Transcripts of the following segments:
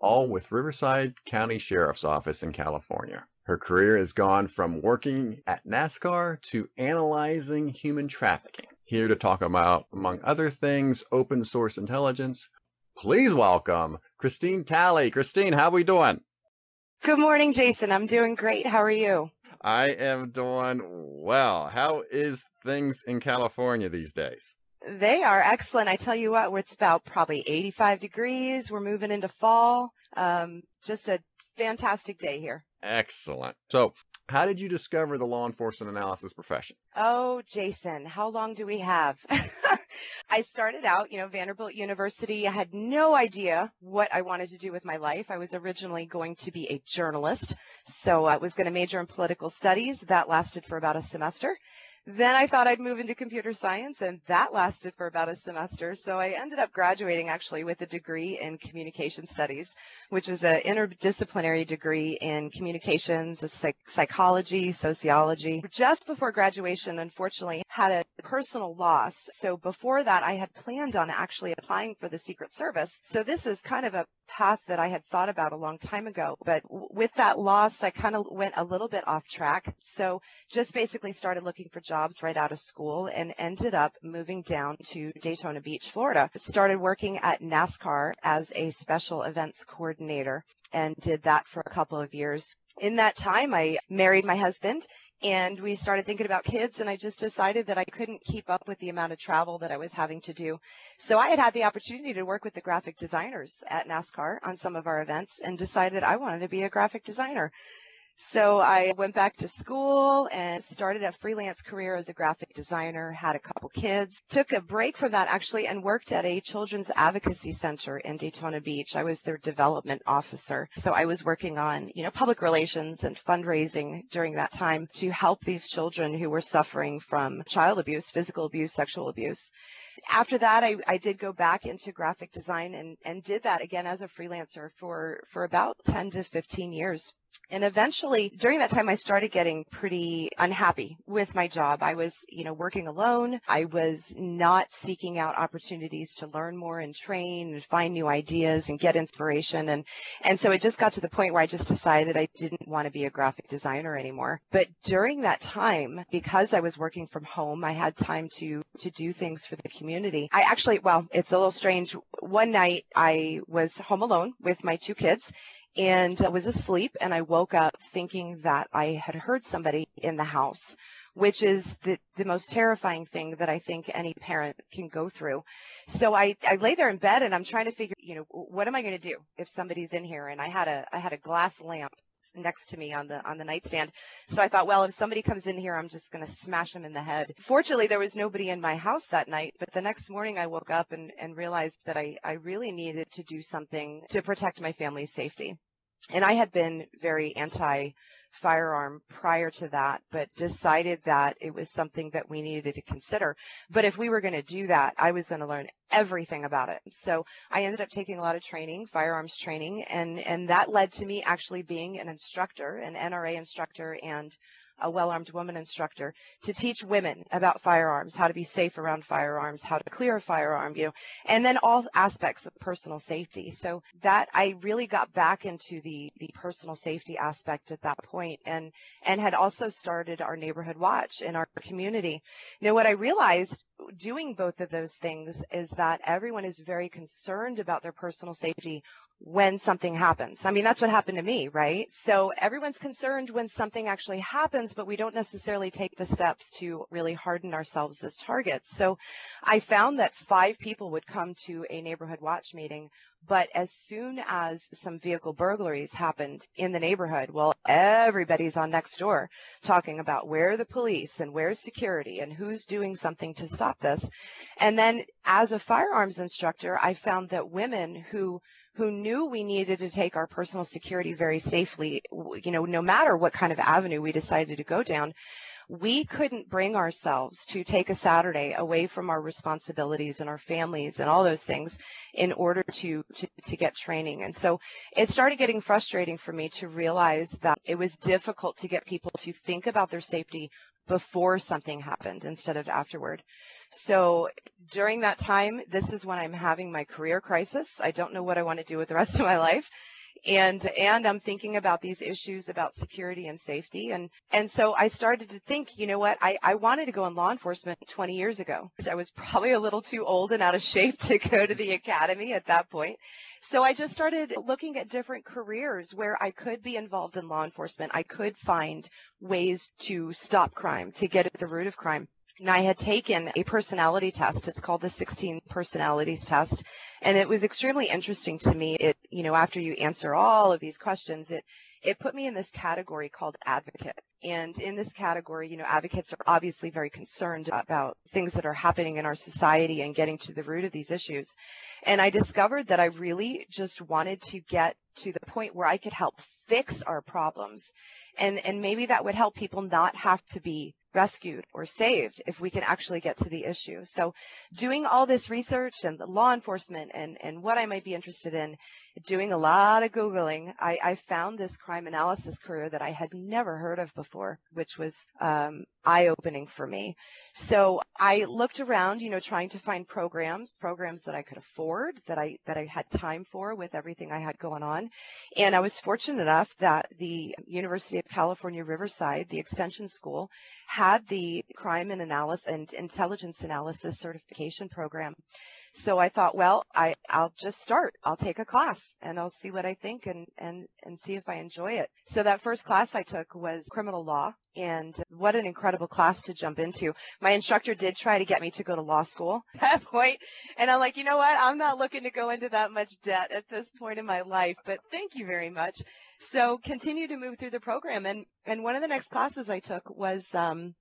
all with Riverside County Sheriff's Office in California. Her career has gone from working at NASCAR to analyzing human trafficking. Here to talk about, among other things, open source intelligence. Please welcome Christine Talley. Christine, how are we doing? Good morning, Jason. I'm doing great. How are you? I am doing well. How is things in California these days? They are excellent. I tell you what, it's about probably 85 degrees. We're moving into fall. Um, just a fantastic day here. Excellent. So, how did you discover the law enforcement analysis profession? Oh, Jason, how long do we have? I started out, you know, Vanderbilt University. I had no idea what I wanted to do with my life. I was originally going to be a journalist. So I was going to major in political studies. That lasted for about a semester. Then I thought I'd move into computer science, and that lasted for about a semester. So I ended up graduating actually with a degree in communication studies, which is an interdisciplinary degree in communications, psych- psychology, sociology. Just before graduation, unfortunately, had a personal loss. So before that, I had planned on actually applying for the Secret Service. So this is kind of a path that I had thought about a long time ago. But with that loss, I kind of went a little bit off track. So just basically started looking for jobs right out of school and ended up moving down to Daytona Beach, Florida. Started working at NASCAR as a special events coordinator and did that for a couple of years. In that time, I married my husband and we started thinking about kids and I just decided that I couldn't keep up with the amount of travel that I was having to do. So I had had the opportunity to work with the graphic designers at NASCAR on some of our events and decided I wanted to be a graphic designer. So I went back to school and started a freelance career as a graphic designer, had a couple kids, took a break from that actually and worked at a children's advocacy center in Daytona Beach. I was their development officer. So I was working on, you know, public relations and fundraising during that time to help these children who were suffering from child abuse, physical abuse, sexual abuse after that, I, I did go back into graphic design and, and did that again as a freelancer for, for about 10 to 15 years. And eventually, during that time, I started getting pretty unhappy with my job. I was, you know, working alone. I was not seeking out opportunities to learn more and train and find new ideas and get inspiration. And, and so it just got to the point where I just decided I didn't want to be a graphic designer anymore. But during that time, because I was working from home, I had time to, to do things for the community. I actually, well, it's a little strange. One night I was home alone with my two kids and I was asleep and I woke up thinking that I had heard somebody in the house, which is the, the most terrifying thing that I think any parent can go through. So I, I lay there in bed and I'm trying to figure, you know, what am I going to do if somebody's in here? And I had a, I had a glass lamp next to me on the on the nightstand. So I thought, well, if somebody comes in here, I'm just going to smash them in the head. Fortunately, there was nobody in my house that night, but the next morning I woke up and and realized that I I really needed to do something to protect my family's safety. And I had been very anti firearm prior to that, but decided that it was something that we needed to consider. But if we were going to do that, I was going to learn everything about it. So I ended up taking a lot of training, firearms training, and, and that led to me actually being an instructor, an NRA instructor and a well-armed woman instructor to teach women about firearms, how to be safe around firearms, how to clear a firearm, you know, and then all aspects of personal safety. So that I really got back into the the personal safety aspect at that point and and had also started our neighborhood watch in our community. Now what I realized doing both of those things is that everyone is very concerned about their personal safety when something happens. I mean, that's what happened to me, right? So everyone's concerned when something actually happens, but we don't necessarily take the steps to really harden ourselves as targets. So I found that five people would come to a neighborhood watch meeting, but as soon as some vehicle burglaries happened in the neighborhood, well, everybody's on Nextdoor talking about where the police and where's security and who's doing something to stop this. And then as a firearms instructor, I found that women who who knew we needed to take our personal security very safely, you know, no matter what kind of avenue we decided to go down, we couldn't bring ourselves to take a Saturday away from our responsibilities and our families and all those things in order to, to, to get training. And so it started getting frustrating for me to realize that it was difficult to get people to think about their safety before something happened instead of afterward. So during that time, this is when I'm having my career crisis. I don't know what I want to do with the rest of my life. And and I'm thinking about these issues about security and safety. And and so I started to think you know what? I I wanted to go in law enforcement 20 years ago. I was probably a little too old and out of shape to go to the academy at that point. So I just started looking at different careers where I could be involved in law enforcement. I could find ways to stop crime to get at the root of crime and I had taken a personality test. It's called the 16 personalities test. And it was extremely interesting to me. It, you know, after you answer all of these questions, it, it put me in this category called advocate. And in this category, you know, advocates are obviously very concerned about things that are happening in our society and getting to the root of these issues. And I discovered that I really just wanted to get to the point where I could help fix our problems. And, and maybe that would help people not have to be rescued or saved if we can actually get to the issue. So doing all this research and the law enforcement and, and what I might be interested in, doing a lot of Googling, I, I found this crime analysis career that I had never heard of before, which was um, eye-opening for me. So I looked around, you know, trying to find programs, programs that I could afford, that I that I had time for with everything I had going on. And I was fortunate enough that the University of California Riverside, the extension school, had the crime and analysis and intelligence analysis certification program. So I thought, well, I, I'll just start. I'll take a class and I'll see what I think and, and, and see if I enjoy it. So that first class I took was criminal law and what an incredible class to jump into. My instructor did try to get me to go to law school at that point, and I'm like, you know what? I'm not looking to go into that much debt at this point in my life, but thank you very much. So continue to move through the program, and and one of the next classes I took was um,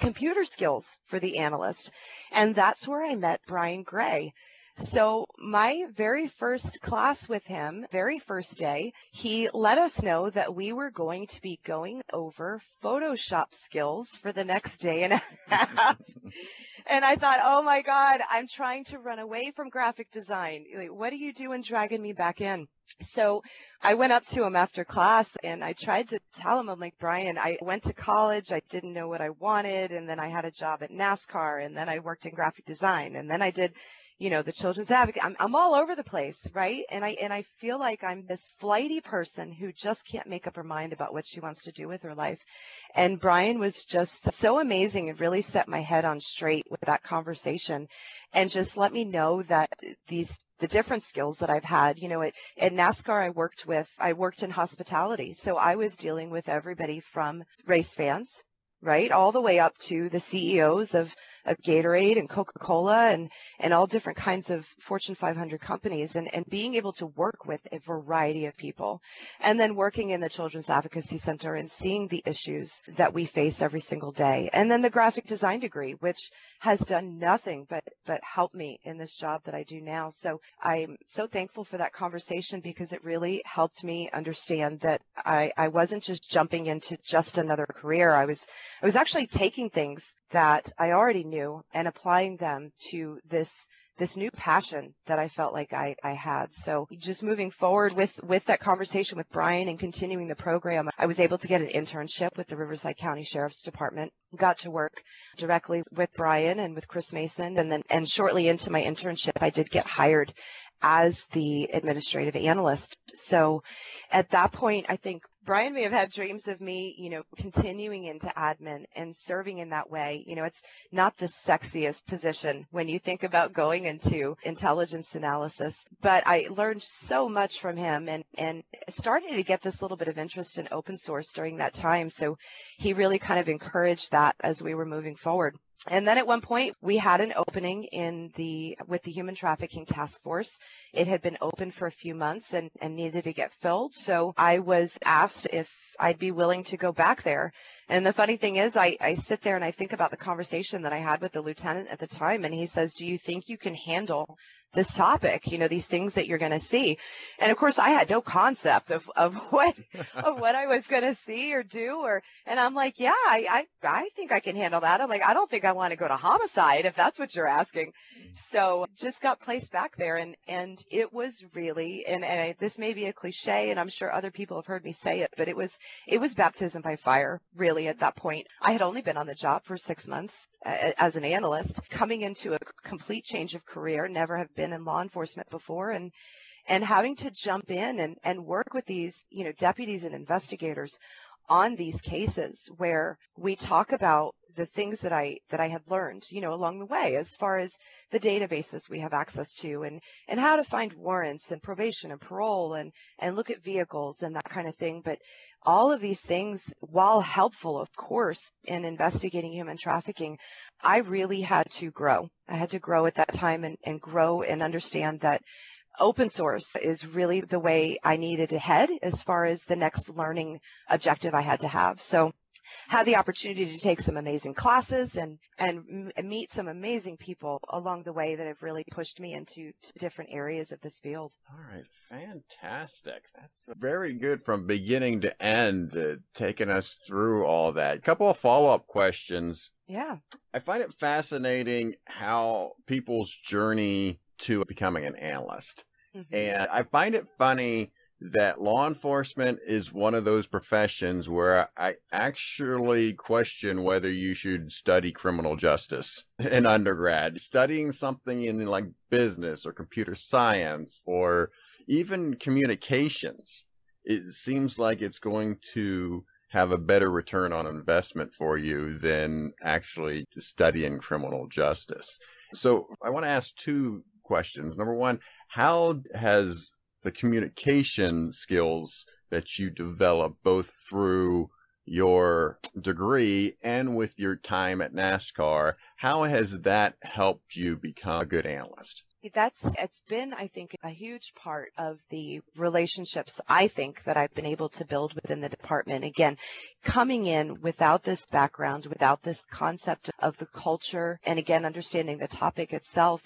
computer skills for the analyst, and that's where I met Brian Gray. So my very first class with him, very first day, he let us know that we were going to be going over Photoshop skills for the next day and a half. and I thought, oh my God, I'm trying to run away from graphic design. Like, what are you doing dragging me back in? So I went up to him after class and I tried to tell him, I'm like, Brian, I went to college. I didn't know what I wanted. And then I had a job at NASCAR and then I worked in graphic design and then I did you know, the children's advocate. I'm, I'm all over the place, right? And I, and I feel like I'm this flighty person who just can't make up her mind about what she wants to do with her life. And Brian was just so amazing and really set my head on straight with that conversation and just let me know that these the different skills that I've had. You know, at, at NASCAR, I worked with, I worked in hospitality. So I was dealing with everybody from race fans, right, all the way up to the CEOs of of Gatorade and Coca-Cola and, and all different kinds of Fortune 500 companies and, and being able to work with a variety of people. And then working in the Children's Advocacy Center and seeing the issues that we face every single day. And then the graphic design degree, which has done nothing but, but help me in this job that I do now. So I'm so thankful for that conversation because it really helped me understand that I, I wasn't just jumping into just another career. I was, I was actually taking things that I already knew and applying them to this this new passion that I felt like I, I had. So just moving forward with, with that conversation with Brian and continuing the program, I was able to get an internship with the Riverside County Sheriff's Department. Got to work directly with Brian and with Chris Mason. And then, and shortly into my internship, I did get hired as the administrative analyst. So at that point, I think Brian may have had dreams of me, you know, continuing into admin and serving in that way. You know, it's not the sexiest position when you think about going into intelligence analysis, but I learned so much from him and, and started to get this little bit of interest in open source during that time. So he really kind of encouraged that as we were moving forward. And then at one point we had an opening in the with the human trafficking task force. It had been open for a few months and, and needed to get filled. So I was asked if I'd be willing to go back there. And the funny thing is I, I sit there and I think about the conversation that I had with the lieutenant at the time and he says, Do you think you can handle this topic, you know, these things that you're going to see. And of course, I had no concept of, of what, of what I was going to see or do or, and I'm like, yeah, I, I, I think I can handle that. I'm like, I don't think I want to go to homicide if that's what you're asking. So just got placed back there and, and it was really, and, and I, this may be a cliche and I'm sure other people have heard me say it, but it was, it was baptism by fire really at that point. I had only been on the job for six months uh, as an analyst coming into a complete change of career, never have been in law enforcement before and and having to jump in and, and work with these, you know, deputies and investigators on these cases where we talk about the things that I that I had learned, you know, along the way as far as the databases we have access to and and how to find warrants and probation and parole and and look at vehicles and that kind of thing, but all of these things while helpful of course in investigating human trafficking, I really had to grow. I had to grow at that time and, and grow and understand that open source is really the way I needed to head as far as the next learning objective I had to have. So had the opportunity to take some amazing classes and and meet some amazing people along the way that have really pushed me into different areas of this field. All right, fantastic. That's very good from beginning to end, uh, taking us through all that. A couple of follow-up questions. Yeah. I find it fascinating how people's journey to becoming an analyst. Mm-hmm. And I find it funny that law enforcement is one of those professions where I actually question whether you should study criminal justice in undergrad. Studying something in like business or computer science or even communications, it seems like it's going to have a better return on investment for you than actually studying criminal justice. So I want to ask two questions. Number one, how has the communication skills that you develop both through your degree and with your time at NASCAR, how has that helped you become a good analyst? That's it's been I think a huge part of the relationships I think that I've been able to build within the department. Again, coming in without this background, without this concept of the culture and again understanding the topic itself,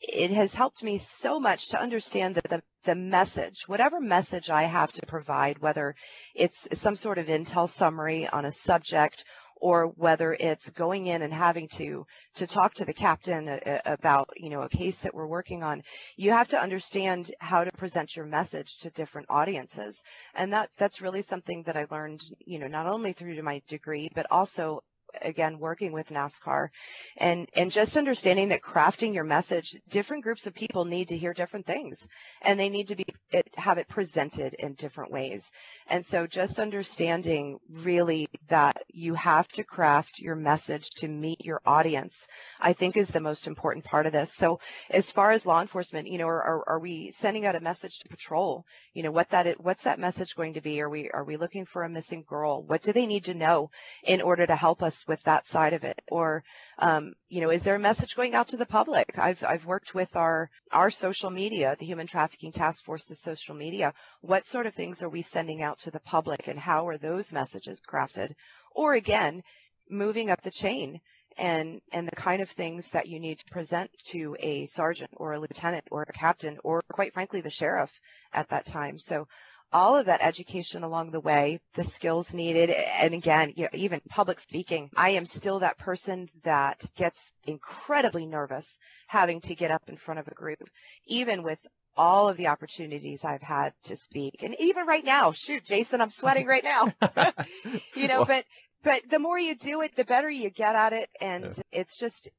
it has helped me so much to understand that the the message, whatever message I have to provide, whether it's some sort of intel summary on a subject or whether it's going in and having to to talk to the captain uh, uh, about you know a case that we're working on you have to understand how to present your message to different audiences. And that that's really something that I learned you know not only through my degree but also again working with NASCAR and and just understanding that crafting your message different groups of people need to hear different things. And they need to be it, have it presented in different ways. And so just understanding really that you have to craft your message to meet your audience I think is the most important part of this. So as far as law enforcement you know are, are, are we sending out a message to patrol? You know what that what's that message going to be? Are we are we looking for a missing girl? What do they need to know in order to help us with that side of it? Or um, you know is there a message going out to the public? I've i've worked with our our social media the human trafficking task force's social media. What sort of things are we sending out to the public and how are those messages crafted? Or again moving up the chain and and the kind of things that you need to present to a sergeant or a lieutenant or a captain or quite frankly the sheriff at that time. So all of that education along the way, the skills needed, and again, you know, even public speaking. I am still that person that gets incredibly nervous having to get up in front of a group, even with all of the opportunities I've had to speak. And even right now, shoot, Jason, I'm sweating right now. you know, well, but but the more you do it, the better you get at it, and yeah. it's just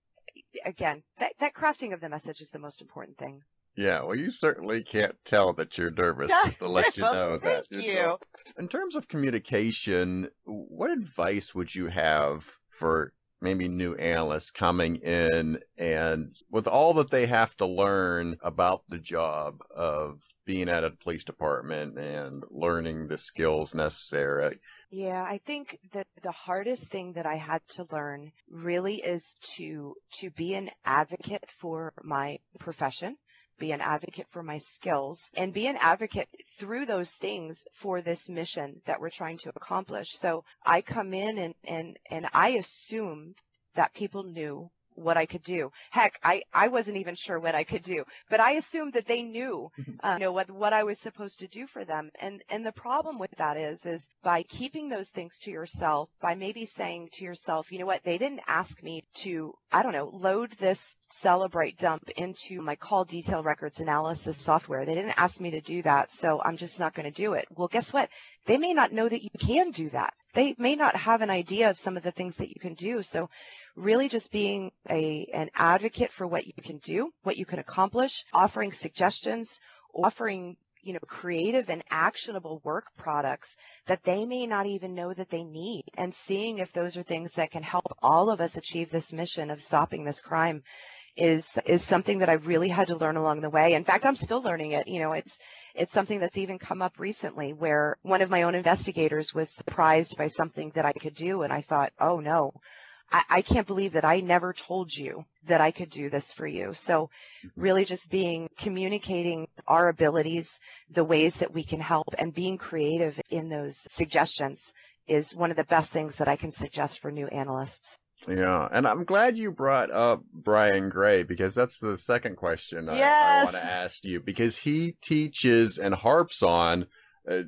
again that that crafting of the message is the most important thing. Yeah, well, you certainly can't tell that you're nervous just to let you know that. Thank you. Know. In terms of communication, what advice would you have for maybe new analysts coming in and with all that they have to learn about the job of being at a police department and learning the skills necessary? Yeah, I think that the hardest thing that I had to learn really is to to be an advocate for my profession be an advocate for my skills, and be an advocate through those things for this mission that we're trying to accomplish. So I come in and, and, and I assumed that people knew what I could do. Heck, I, I wasn't even sure what I could do, but I assumed that they knew, mm-hmm. uh, you know, what, what I was supposed to do for them. And, and the problem with that is, is by keeping those things to yourself, by maybe saying to yourself, you know what, they didn't ask me to, I don't know, load this Cellebrite dump into my call detail records analysis software. They didn't ask me to do that, so I'm just not going to do it. Well, guess what? They may not know that you can do that. They may not have an idea of some of the things that you can do. So really just being a, an advocate for what you can do, what you can accomplish, offering suggestions, offering you know, creative and actionable work products that they may not even know that they need and seeing if those are things that can help all of us achieve this mission of stopping this crime is is something that I really had to learn along the way. In fact, I'm still learning it. You know, it's it's something that's even come up recently where one of my own investigators was surprised by something that I could do and I thought, "Oh no, I, I can't believe that I never told you that I could do this for you. So mm-hmm. really just being communicating our abilities, the ways that we can help and being creative in those suggestions is one of the best things that I can suggest for new analysts. Yeah, and I'm glad you brought up Brian Gray because that's the second question yes. I, I want to ask you because he teaches and harps on uh,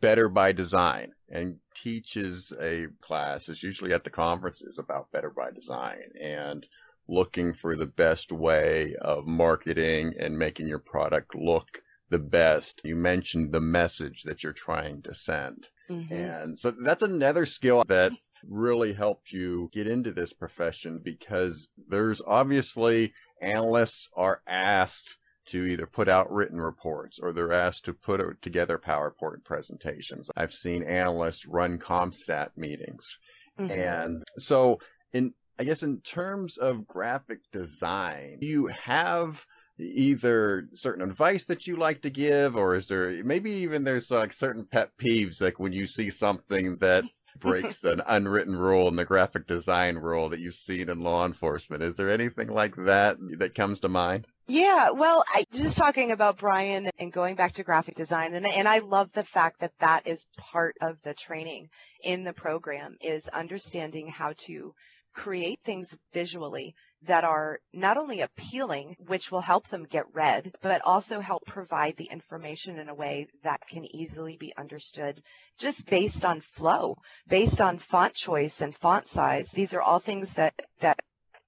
better by design and teaches a class is usually at the conferences about better by design and looking for the best way of marketing and making your product look the best. You mentioned the message that you're trying to send. Mm-hmm. And so that's another skill that really helped you get into this profession because there's obviously analysts are asked to either put out written reports or they're asked to put together PowerPoint presentations. I've seen analysts run CompStat meetings. Mm-hmm. And so in, I guess in terms of graphic design, do you have either certain advice that you like to give or is there maybe even there's like certain pet peeves like when you see something that breaks an unwritten rule in the graphic design rule that you've seen in law enforcement. Is there anything like that that comes to mind? Yeah, well, I, just talking about Brian and going back to graphic design, and, and I love the fact that that is part of the training in the program is understanding how to create things visually that are not only appealing, which will help them get read, but also help provide the information in a way that can easily be understood just based on flow, based on font choice and font size. These are all things that, that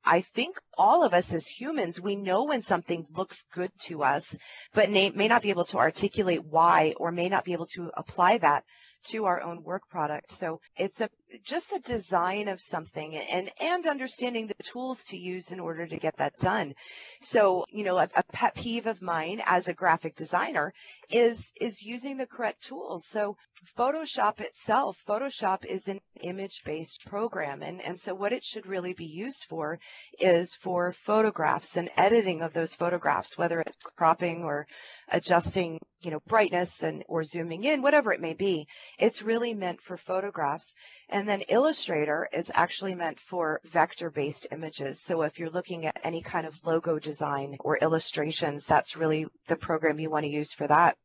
I think all of us as humans, we know when something looks good to us, but may, may not be able to articulate why or may not be able to apply that to our own work product. So it's a just the design of something and and understanding the tools to use in order to get that done. So, you know, a, a pet peeve of mine as a graphic designer is is using the correct tools. So, Photoshop itself, Photoshop is an image-based program and and so what it should really be used for is for photographs and editing of those photographs, whether it's cropping or adjusting, you know, brightness and or zooming in, whatever it may be. It's really meant for photographs. And then Illustrator is actually meant for vector-based images. So if you're looking at any kind of logo design or illustrations, that's really the program you want to use for that.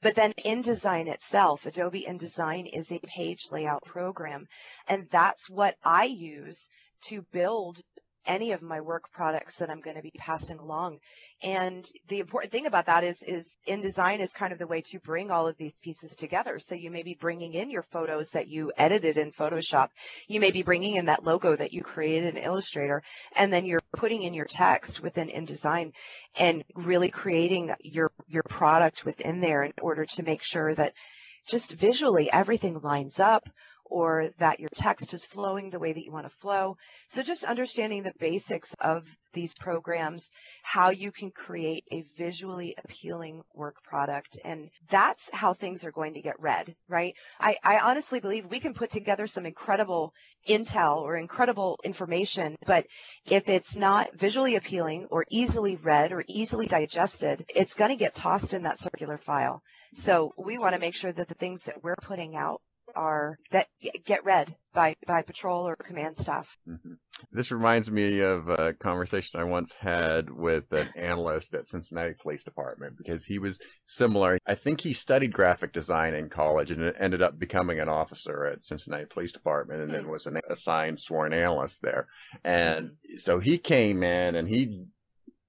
But then InDesign itself, Adobe InDesign is a page layout program. And that's what I use to build any of my work products that I'm going to be passing along. And the important thing about that is, is InDesign is kind of the way to bring all of these pieces together. So you may be bringing in your photos that you edited in Photoshop. You may be bringing in that logo that you created in Illustrator, and then you're putting in your text within InDesign and really creating your, your product within there in order to make sure that just visually everything lines up or that your text is flowing the way that you want to flow. So just understanding the basics of these programs, how you can create a visually appealing work product. And that's how things are going to get read, right? I, I honestly believe we can put together some incredible intel or incredible information, but if it's not visually appealing or easily read or easily digested, it's going to get tossed in that circular file. So we want to make sure that the things that we're putting out are that get read by by patrol or command staff. Mm-hmm. This reminds me of a conversation I once had with an analyst at Cincinnati Police Department because he was similar. I think he studied graphic design in college and ended up becoming an officer at Cincinnati Police Department and then was an assigned sworn analyst there. And so he came in and he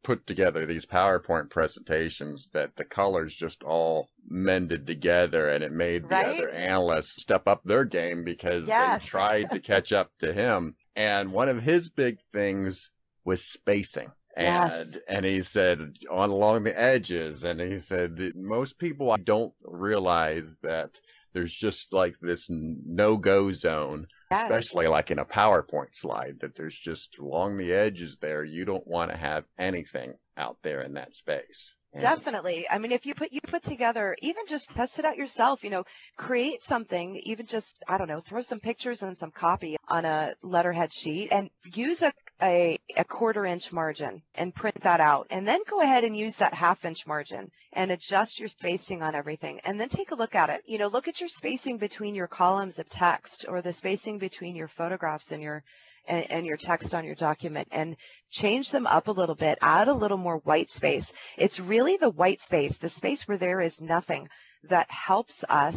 put together these PowerPoint presentations that the colors just all mended together and it made right? the other analysts step up their game because yes. they tried to catch up to him. And one of his big things was spacing. And Yes. and he said on along the edges, and he said that most people don't realize that there's just like this no go zone Especially like in a PowerPoint slide, that there's just along the edges there, you don't want to have anything out there in that space. Definitely. I mean, if you put you put together, even just test it out yourself. You know, create something. Even just I don't know, throw some pictures and some copy on a letterhead sheet, and use a a, a quarter inch margin and print that out, and then go ahead and use that half inch margin and adjust your spacing on everything, and then take a look at it. You know, look at your spacing between your columns of text or the spacing between your photographs and your and, and your text on your document and change them up a little bit, add a little more white space. It's really the white space, the space where there is nothing that helps us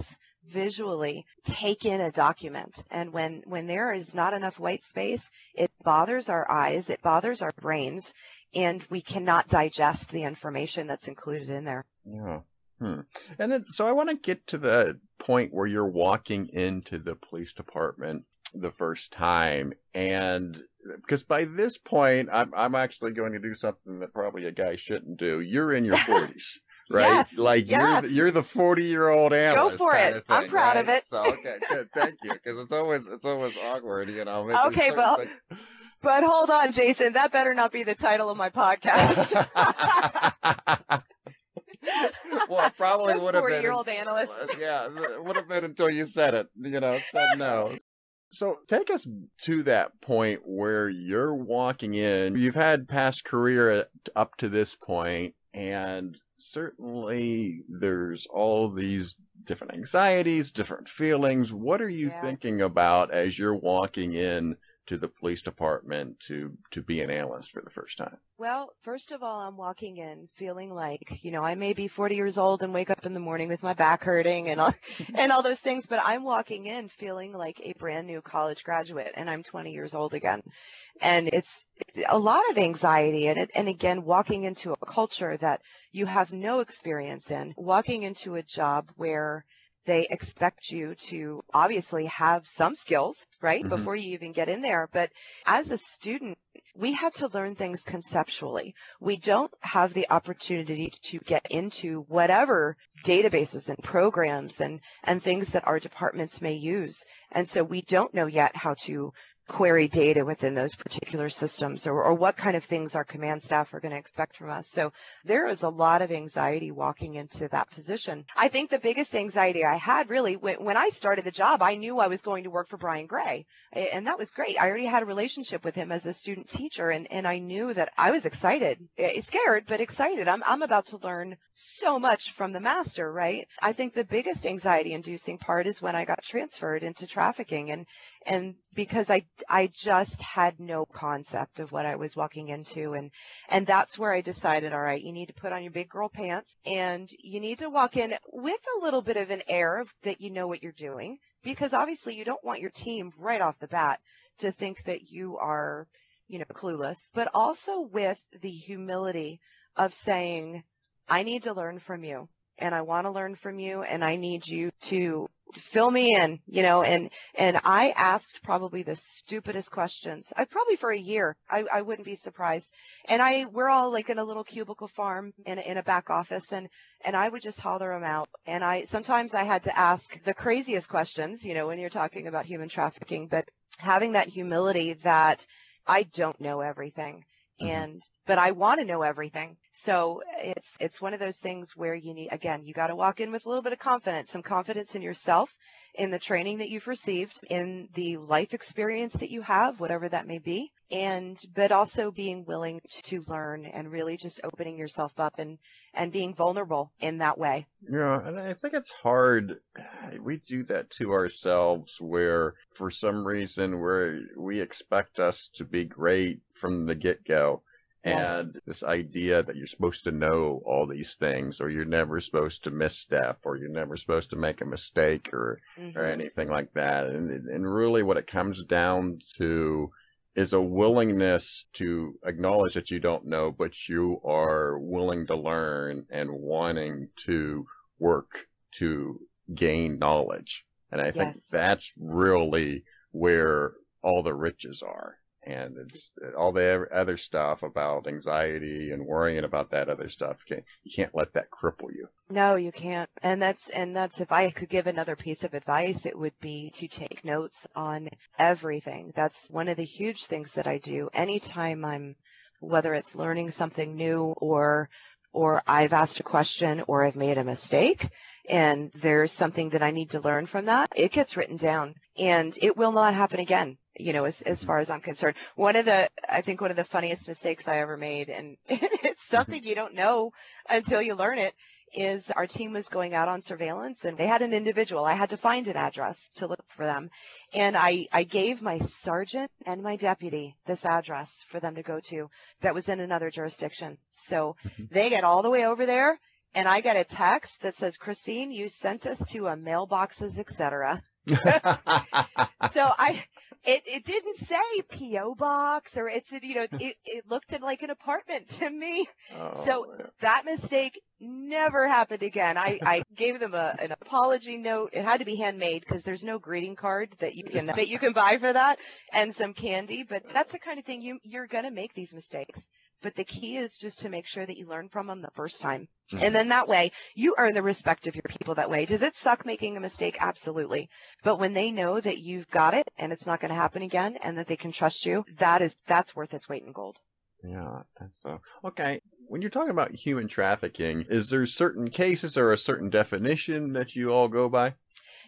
visually take in a document. And when, when there is not enough white space, it bothers our eyes, it bothers our brains, and we cannot digest the information that's included in there. Yeah. Hmm. And then, so I want to get to the point where you're walking into the police department the first time, and because by this point, I'm I'm actually going to do something that probably a guy shouldn't do. You're in your 40s, right? Yes, like yes. you're the, you're the 40 year old analyst. Go for kind it. of I'm thing, proud right? of it. So okay, good, thank you, because it's always it's always awkward, you know. Okay, well, things- But hold on, Jason, that better not be the title of my podcast. well, probably would have been. 40-year-old analyst. yeah, it would have been until you said it. You know, said no. So take us to that point where you're walking in. You've had past career up to this point, and certainly there's all these different anxieties, different feelings. What are you Yeah. thinking about as you're walking in to the police department to to be an analyst for the first time? Well, first of all, I'm walking in feeling like, you know, I may be 40 years old and wake up in the morning with my back hurting and all, and all those things, but I'm walking in feeling like a brand new college graduate and I'm 20 years old again. And it's a lot of anxiety and it, and again, walking into a culture that you have no experience in, walking into a job where they expect you to obviously have some skills, right? Mhm. Before you even get in there. But as a student, we have to learn things conceptually. We don't have the opportunity to get into whatever databases and programs and, and things that our departments may use. And so we don't know yet how to query data within those particular systems or, or what kind of things our command staff are going to expect from us. So there is a lot of anxiety walking into that position. I think the biggest anxiety I had really when, when I started the job, I knew I was going to work for Brian Gray and that was great. I already had a relationship with him as a student teacher and, and I knew that I was excited, Eh, scared, but excited. I'm, I'm about to learn so much from the master, right? I think the biggest anxiety inducing part is when I got transferred into trafficking and, and because I, I just had no concept of what I was walking into and, and that's where I decided, all right, you need to put on your big girl pants and you need to walk in with a little bit of an air of that you know what you're doing because obviously you don't want your team right off the bat to think that you are, you know, clueless, but also with the humility of saying, I need to learn from you and I want to learn from you and I need you to fill me in, you know, and, and I asked probably the stupidest questions. I probably for a year, I, I wouldn't be surprised. And I, we're all like in a little cubicle farm in, in a back office and, and I would just holler them out. And I, sometimes I had to ask the craziest questions, you know, when you're talking about human trafficking, but having that humility that I don't know everything Mhm. and but I want to know everything. So it's it's one of those things where you need again, you got to walk in with a little bit of confidence, some confidence in yourself in the training that you've received, in the life experience that you have, whatever that may be, and but also being willing to learn and really just opening yourself up and and being vulnerable in that way. Yeah, and I think it's hard. We do that to ourselves where for some reason we we expect us to be great from the get-go. And this idea that you're supposed to know all these things, or you're never supposed to misstep, or you're never supposed to make a mistake, or Mm-hmm. or anything like that. And and really, what it comes down to is a willingness to acknowledge that you don't know, but you are willing to learn and wanting to work to gain knowledge. And I think Yes. that's really where all the riches are. And it's all the other stuff about anxiety and worrying about that other stuff. You can't, let that cripple you. No, you can't. And that's and that's if I could give another piece of advice, it would be to take notes on everything. That's one of the huge things that I do anytime I'm whether it's learning something new or or I've asked a question or I've made a mistake and there's something that I need to learn from that, it gets written down and it will not happen again. You know, as as far as I'm concerned, one of the I think one of the funniest mistakes I ever made, and it's something you don't know until you learn it, is our team was going out on surveillance and they had an individual. I had to find an address to look for them. And I, I gave my sergeant and my deputy this address for them to go to that was in another jurisdiction. So Mhm. they get all the way over there and I got a text that says, Christine, you sent us to a mailboxes, etc. So I, it, it didn't say PO box or it's, you know, it, it looked like an apartment to me Oh, So- yeah. that mistake never happened again. I, I gave them a, an apology note. It had to be handmade because there's no greeting card that you can that you can buy for that, and some candy. But that's the kind of thing you you're gonna make these mistakes. But the key is just to make sure that you learn from them the first time, Mhm. and then that way you earn the respect of your people. That way, does it suck making a mistake? Absolutely. But when they know that you've got it and it's not going to happen again, and that they can trust you, that is that's worth its weight in gold. Yeah, that's so. Okay, when you're talking about human trafficking, is there certain cases or a certain definition that you all go by?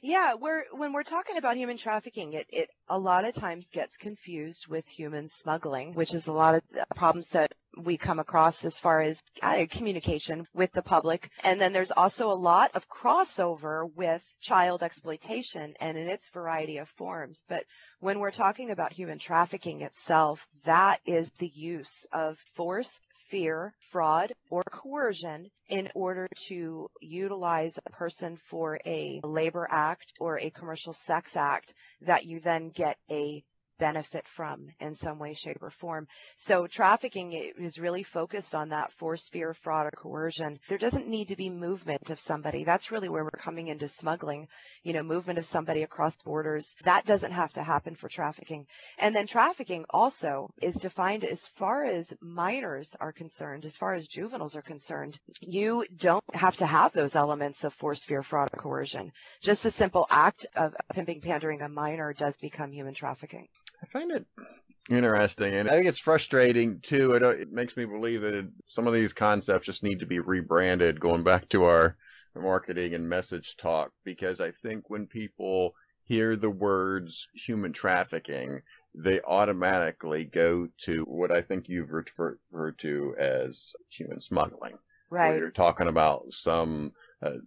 Yeah, we're when we're talking about human trafficking, it, it a lot of times gets confused with human smuggling, which is a lot of problems that we come across as far as uh, communication with the public. And then there's also a lot of crossover with child exploitation and in its variety of forms. But when we're talking about human trafficking itself, that is the use of force, fear, fraud, or coercion in order to utilize a person for a labor act or a commercial sex act that you then get a benefit from in some way, shape, or form. So trafficking is really focused on that force, fear, fraud, or coercion. There doesn't need to be movement of somebody. That's really where we're coming into smuggling, you know, movement of somebody across borders. That doesn't have to happen for trafficking. And then trafficking also is defined as far as minors are concerned, as far as juveniles are concerned. You don't have to have those elements of force, fear, fraud, or coercion. Just the simple act of pimping, pandering a minor does become human trafficking. I find it interesting, and I think it's frustrating too. It, it makes me believe that it, some of these concepts just need to be rebranded. Going back to our marketing and message talk, because I think when people hear the words human trafficking, they automatically go to what I think you've referred to as human smuggling. Where Right. you're talking about some uh,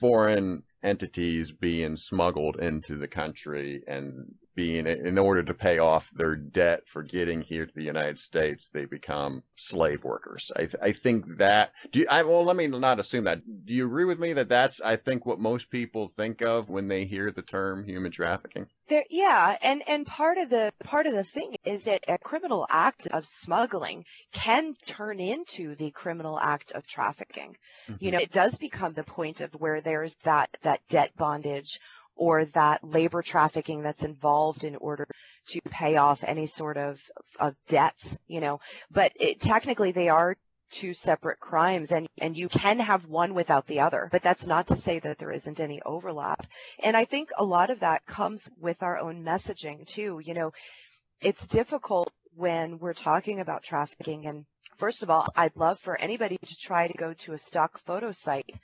foreign entities being smuggled into the country and being in order to pay off their debt for getting here to the United States, they become slave workers. I, th- I think that. Do you, I, well, let me not assume that. Do you agree with me that that's I think what most people think of when they hear the term human trafficking? There, yeah, and and part of the part of the thing is that a criminal act of smuggling can turn into the criminal act of trafficking. You mm-hmm. know, it does become the point of where there's that that debt bondage or that labor trafficking that's involved in order to pay off any sort of of debts. You know, but it, technically they are two separate crimes and and you can have one without the other. But that's not to say that there isn't any overlap. And i think a lot of that comes with our own messaging too. You know it's difficult when we're talking about trafficking. And first of all i'd love for anybody to try to go to a stock photo site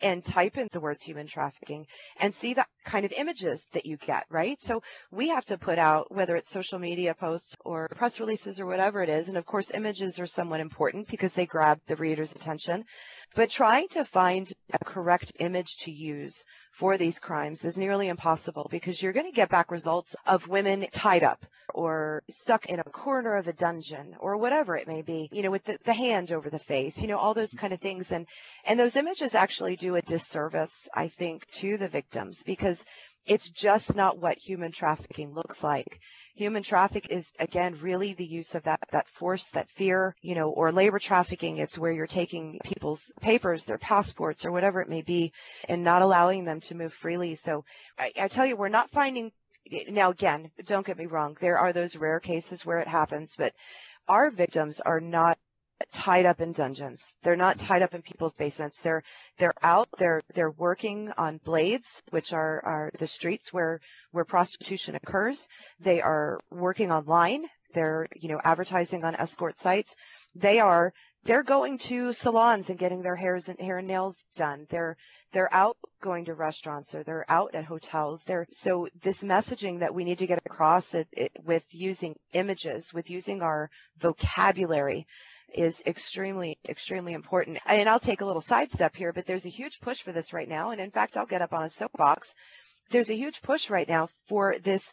and type in the words human trafficking and see the kind of images that you get, right? So we have to put out, whether it's social media posts or press releases or whatever it is, and of course images are somewhat important because they grab the reader's attention, but trying to find a correct image to use for these crimes is nearly impossible because you're going to get back results of women tied up or stuck in a corner of a dungeon or whatever it may be, you know, with the, the hand over the face, you know, all those kind of things. And, and those images actually do a disservice, I think, to the victims because it's just not what human trafficking looks like. Human traffic is again really the use of that that force, that fear, you know, or labor trafficking. It's where you're taking people's papers, their passports, or whatever it may be, and not allowing them to move freely. So I, I tell you, we're not finding. Now again, don't get me wrong. There are those rare cases where it happens, but our victims are not tied up in dungeons. They're not tied up in people's basements. They're they're out. They're they're working on blades, which are are the streets where where prostitution occurs. They are working online. They're you know advertising on escort sites. They are they're going to salons and getting their hairs and hair and nails done. They're they're out going to restaurants or they're out at hotels. They're so this messaging that we need to get across it, it, with using images, with using our vocabulary is extremely, extremely important. And I'll take a little sidestep here, but there's a huge push for this right now. And in fact, I'll get up on a soapbox. There's a huge push right now for this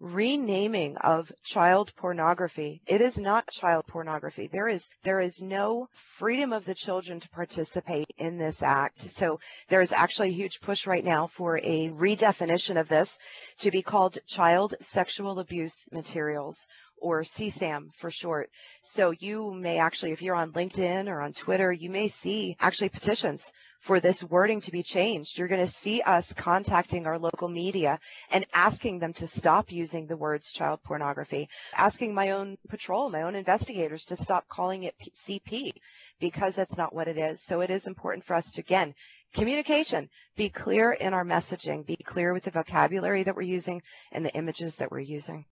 renaming of child pornography. It is not child pornography. There is there is no freedom of the children to participate in this act. So there is actually a huge push right now for a redefinition of this to be called child sexual abuse materials or CSAM for short. So you may actually, if you're on LinkedIn or on Twitter, you may see actually petitions for this wording to be changed. You're going to see us contacting our local media and asking them to stop using the words child pornography, asking my own patrol, my own investigators to stop calling it CP because that's not what it is. So it is important for us to, again, communication, be clear in our messaging, be clear with the vocabulary that we're using and the images that we're using.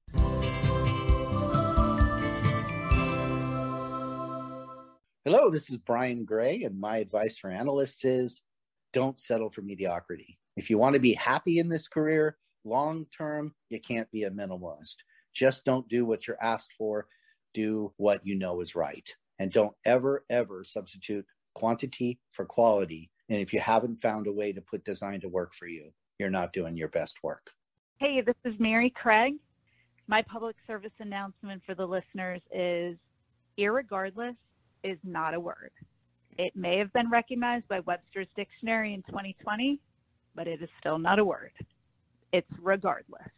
Hello, this is Brian Gray, and my advice for analysts is don't settle for mediocrity. If you want to be happy in this career long term, you can't be a minimalist. Just don't do what you're asked for, do what you know is right. And don't ever, ever substitute quantity for quality. And if you haven't found a way to put design to work for you, you're not doing your best work. Hey, this is Mary Craig. My public service announcement for the listeners is irregardless is not a word. It may have been recognized by Webster's Dictionary in 2020, but it is still not a word. It's regardless.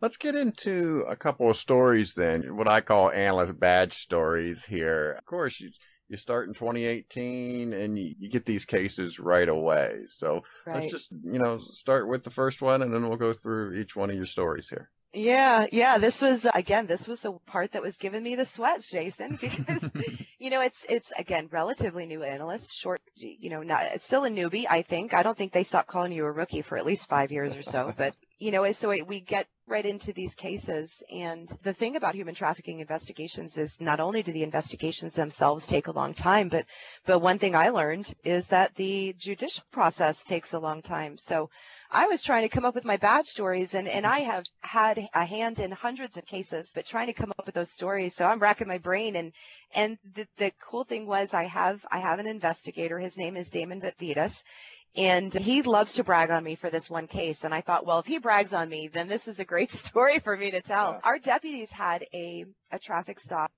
Let's get into a couple of stories then, what I call analyst badge stories here. Of course, you you start in 2018 and you, you get these cases right away. So right. let's just, you know, start with the first one and then we'll go through each one of your stories here. Yeah, yeah. This was again. This was the part that was giving me the sweats, Jason, because you know it's it's again relatively new analyst, short. You know, not still a newbie. I think. I don't think they stopped calling you a rookie for at least five years or so. But you know, so we get right into these cases, and the thing about human trafficking investigations is not only do the investigations themselves take a long time, but but one thing I learned is that the judicial process takes a long time. So I was trying to come up with my badge stories and, and I have had a hand in hundreds of cases, but trying to come up with those stories. So I'm racking my brain and, and the, the cool thing was I have, I have an investigator. His name is Damon Vetvitas and he loves to brag on me for this one case. And I thought, well, if he brags on me, then this is a great story for me to tell. Yeah. Our deputies had a, a traffic stop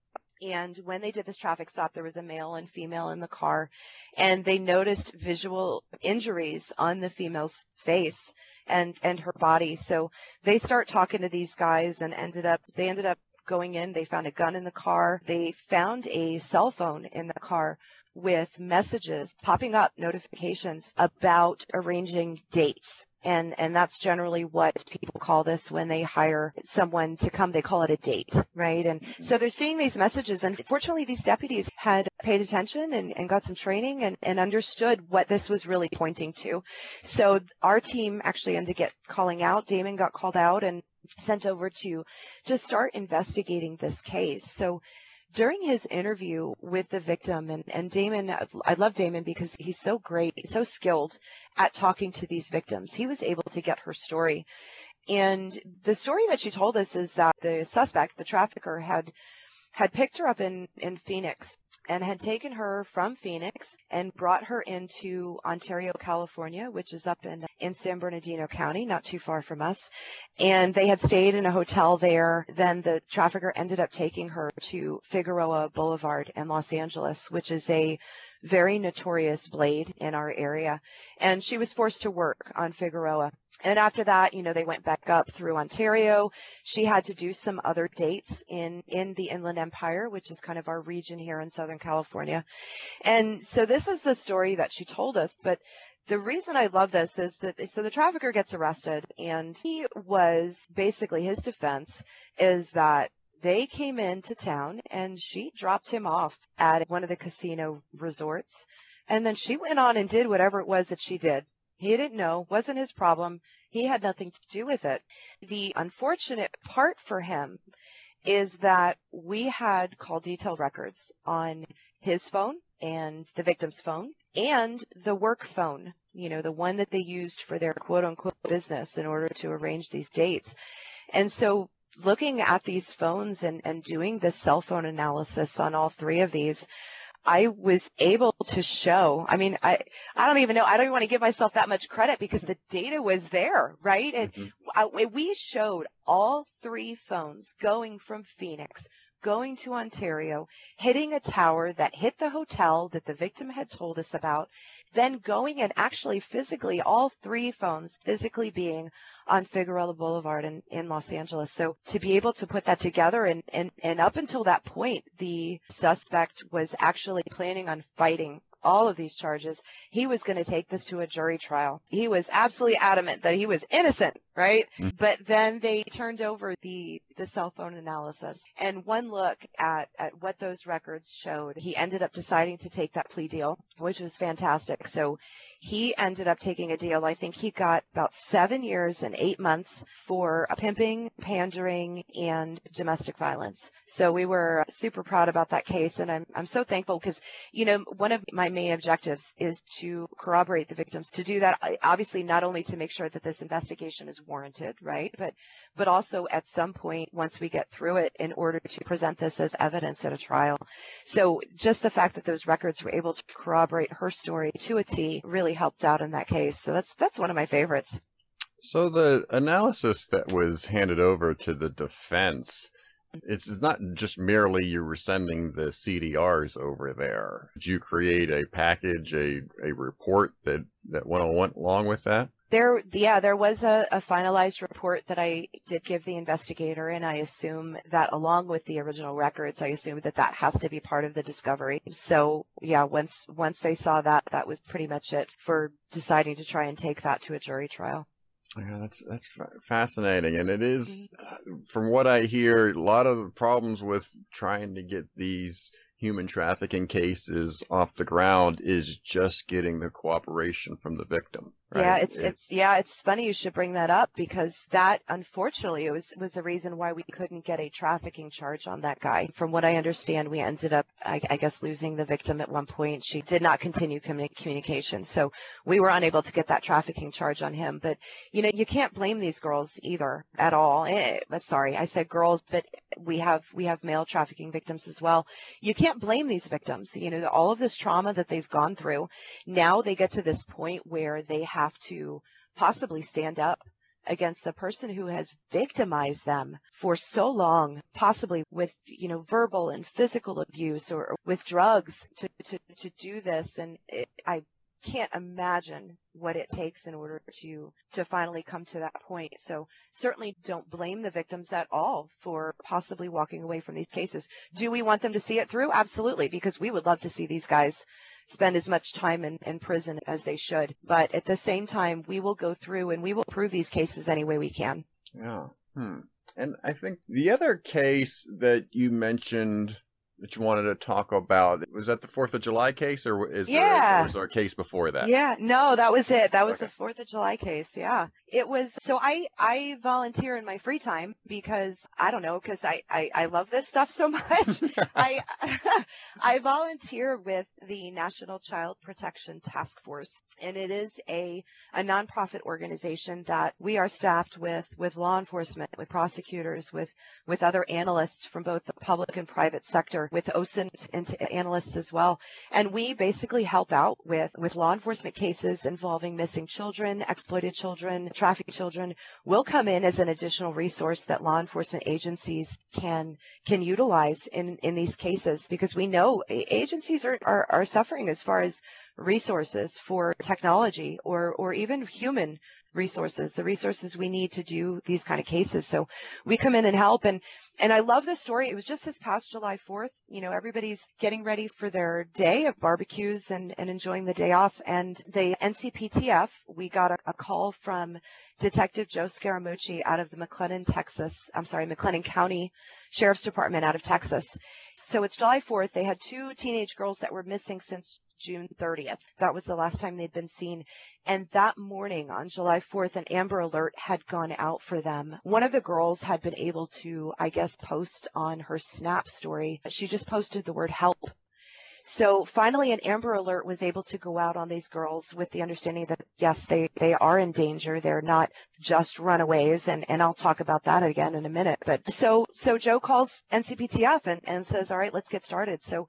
and when they did this traffic stop, there was a male and female in the car, and they noticed visual injuries on the female's face and and her body. So they start talking to these guys and ended up they ended up going in. They found a gun in the car. They found a cell phone in the car with messages popping up notifications about arranging dates and and that's generally what people call this when they hire someone to come they call it a date right? And mm-hmm. so they're seeing these messages and fortunately these deputies had paid attention and, and got some training and, and understood what this was really pointing to. So our team actually ended up calling out. Damon got called out and sent over to to start investigating this case. So during his interview with the victim and, and Damon, I love Damon because he's so great, so skilled at talking to these victims. He was able to get her story. And the story that she told us is that the suspect, the trafficker, had had picked her up in, in Phoenix and had taken her from Phoenix and brought her into Ontario, California, which is up in, in San Bernardino County, not too far from us. And they had stayed in a hotel there. Then the trafficker ended up taking her to Figueroa Boulevard in Los Angeles, which is a very notorious blade in our area. And she was forced to work on Figueroa. And after that, you know, they went back up through Ontario. She had to do some other dates in, in the Inland Empire, which is kind of our region here in Southern California. And so this is the story that she told us, but the reason I love this is that so the trafficker gets arrested and he was basically his defense is that they came into town and she dropped him off at one of the casino resorts and then she went on and did whatever it was that she did he didn't know, wasn't his problem. He had nothing to do with it. The unfortunate part for him is that we had call detail records on his phone and the victim's phone and the work phone, you know, the one that they used for their quote unquote business in order to arrange these dates. And so looking at these phones and, and doing the cell phone analysis on all three of these, I was able to show, I mean, I, I don't even know, I don't even want to give myself that much credit because the data was there, right? And mm-hmm. I, we showed all three phones going from Phoenix, going to Ontario, hitting a tower that hit the hotel that the victim had told us about, then going and actually physically, all three phones physically being on Figueroa Boulevard in, in Los Angeles. So to be able to put that together and, and, and up until that point, the suspect was actually planning on fighting all of these charges. He was going to take this to a jury trial. He was absolutely adamant that he was innocent, right? Mm-hmm. But then they turned over the the cell phone analysis and one look at at what those records showed. He ended up deciding to take that plea deal, which was fantastic. So he ended up taking a deal. I think he got about seven years and eight months for pimping, pandering, and domestic violence. So we were super proud about that case, and I'm I'm so thankful because you know one of my main objectives is to corroborate the victims. To do that, obviously not only to make sure that this investigation is warranted, right, but but also at some point once we get through it in order to present this as evidence at a trial. So just the fact that those records were able to corroborate her story to a T really helped out in that case. So that's that's one of my favorites. So the analysis that was handed over to the defense it's not just merely you were sending the CDRs over there. Did you create a package, a, a report that, that went along with that? There, yeah, there was a, a, finalized report that I did give the investigator, and I assume that along with the original records, I assume that that has to be part of the discovery. So, yeah, once once they saw that, that was pretty much it for deciding to try and take that to a jury trial. Yeah, that's that's fascinating, and it is, mm-hmm. from what I hear, a lot of problems with trying to get these human trafficking cases off the ground is just getting the cooperation from the victim. Right? Yeah, it's it, it's yeah, it's funny you should bring that up because that unfortunately was was the reason why we couldn't get a trafficking charge on that guy. From what I understand, we ended up I, I guess losing the victim at one point. She did not continue communication, so we were unable to get that trafficking charge on him. But you know, you can't blame these girls either at all. Eh, I'm sorry, I said girls, but we have we have male trafficking victims as well. You can't blame these victims. You know, all of this trauma that they've gone through. Now they get to this point where they have have to possibly stand up against the person who has victimized them for so long, possibly with, you know, verbal and physical abuse or with drugs to, to, to do this. And it, I can't imagine what it takes in order to, to finally come to that point. So certainly don't blame the victims at all for possibly walking away from these cases. Do we want them to see it through? Absolutely, because we would love to see these guys spend as much time in, in prison as they should. But at the same time, we will go through and we will prove these cases any way we can. Yeah. Hmm. And I think the other case that you mentioned that you wanted to talk about. Was that the Fourth of July case, or is Yeah. there, or was there a case before that? Yeah, no, that was it. That was Okay. the Fourth of July case. Yeah, it was. So I I volunteer in my free time because I don't know because I, I I love this stuff so much. I I volunteer with the National Child Protection Task Force, and it is a a nonprofit organization that we are staffed with with law enforcement, with prosecutors, with with other analysts from both the public and private sector, with OSINT and analysts as well. And we basically help out with, with law enforcement cases involving missing children, exploited children, trafficked children. We'll come in as an additional resource that law enforcement agencies can can utilize in, in these cases because we know agencies are, are, are suffering as far as resources for technology or, or even human resources, the resources we need to do these kind of cases. So we come in and help and and I love this story. It was just this past July 4th. You know, everybody's getting ready for their day of barbecues and, and enjoying the day off. And the NCPTF, we got a, a call from Detective Joe Scaramucci out of the McLennan, Texas, I'm sorry, McLennan County Sheriff's Department out of Texas. So it's July 4th. They had two teenage girls that were missing since June 30th. That was the last time they'd been seen. And that morning on July 4th, an Amber Alert had gone out for them. One of the girls had been able to, I guess, post on her Snap story. She just posted the word help. So finally, an Amber Alert was able to go out on these girls with the understanding that yes, they, they are in danger. They're not just runaways. And, and I'll talk about that again in a minute. But so, so Joe calls NCPTF and, and says, all right, let's get started. So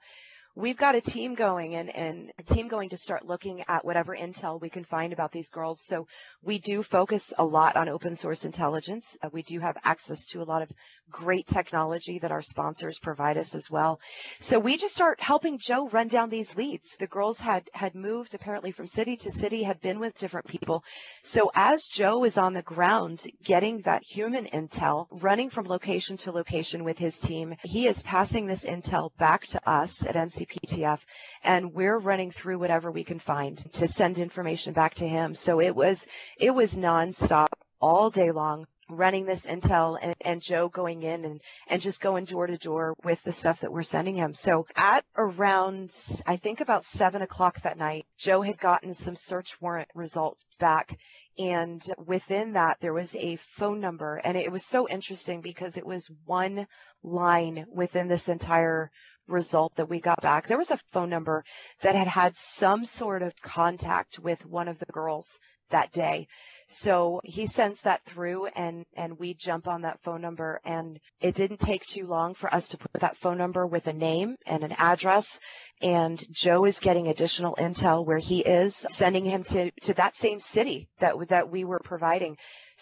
we've got a team going and, and a team going to start looking at whatever intel we can find about these girls. So we do focus a lot on open source intelligence. Uh, we do have access to a lot of great technology that our sponsors provide us as well. So we just start helping Joe run down these leads. The girls had, had moved apparently from city to city, had been with different people. So as Joe is on the ground getting that human intel, running from location to location with his team, he is passing this intel back to us at NCPTF and we're running through whatever we can find to send information back to him. So it was, it was nonstop all day long running this intel and, and Joe going in and, and just going door to door with the stuff that we're sending him. So at around, I think about seven o'clock that night, Joe had gotten some search warrant results back. And within that, there was a phone number and it was so interesting because it was one line within this entire result that we got back. There was a phone number that had had some sort of contact with one of the girls that day. So he sends that through and, and we jump on that phone number and it didn't take too long for us to put that phone number with a name and an address and Joe is getting additional intel where he is sending him to, to that same city that, that we were providing.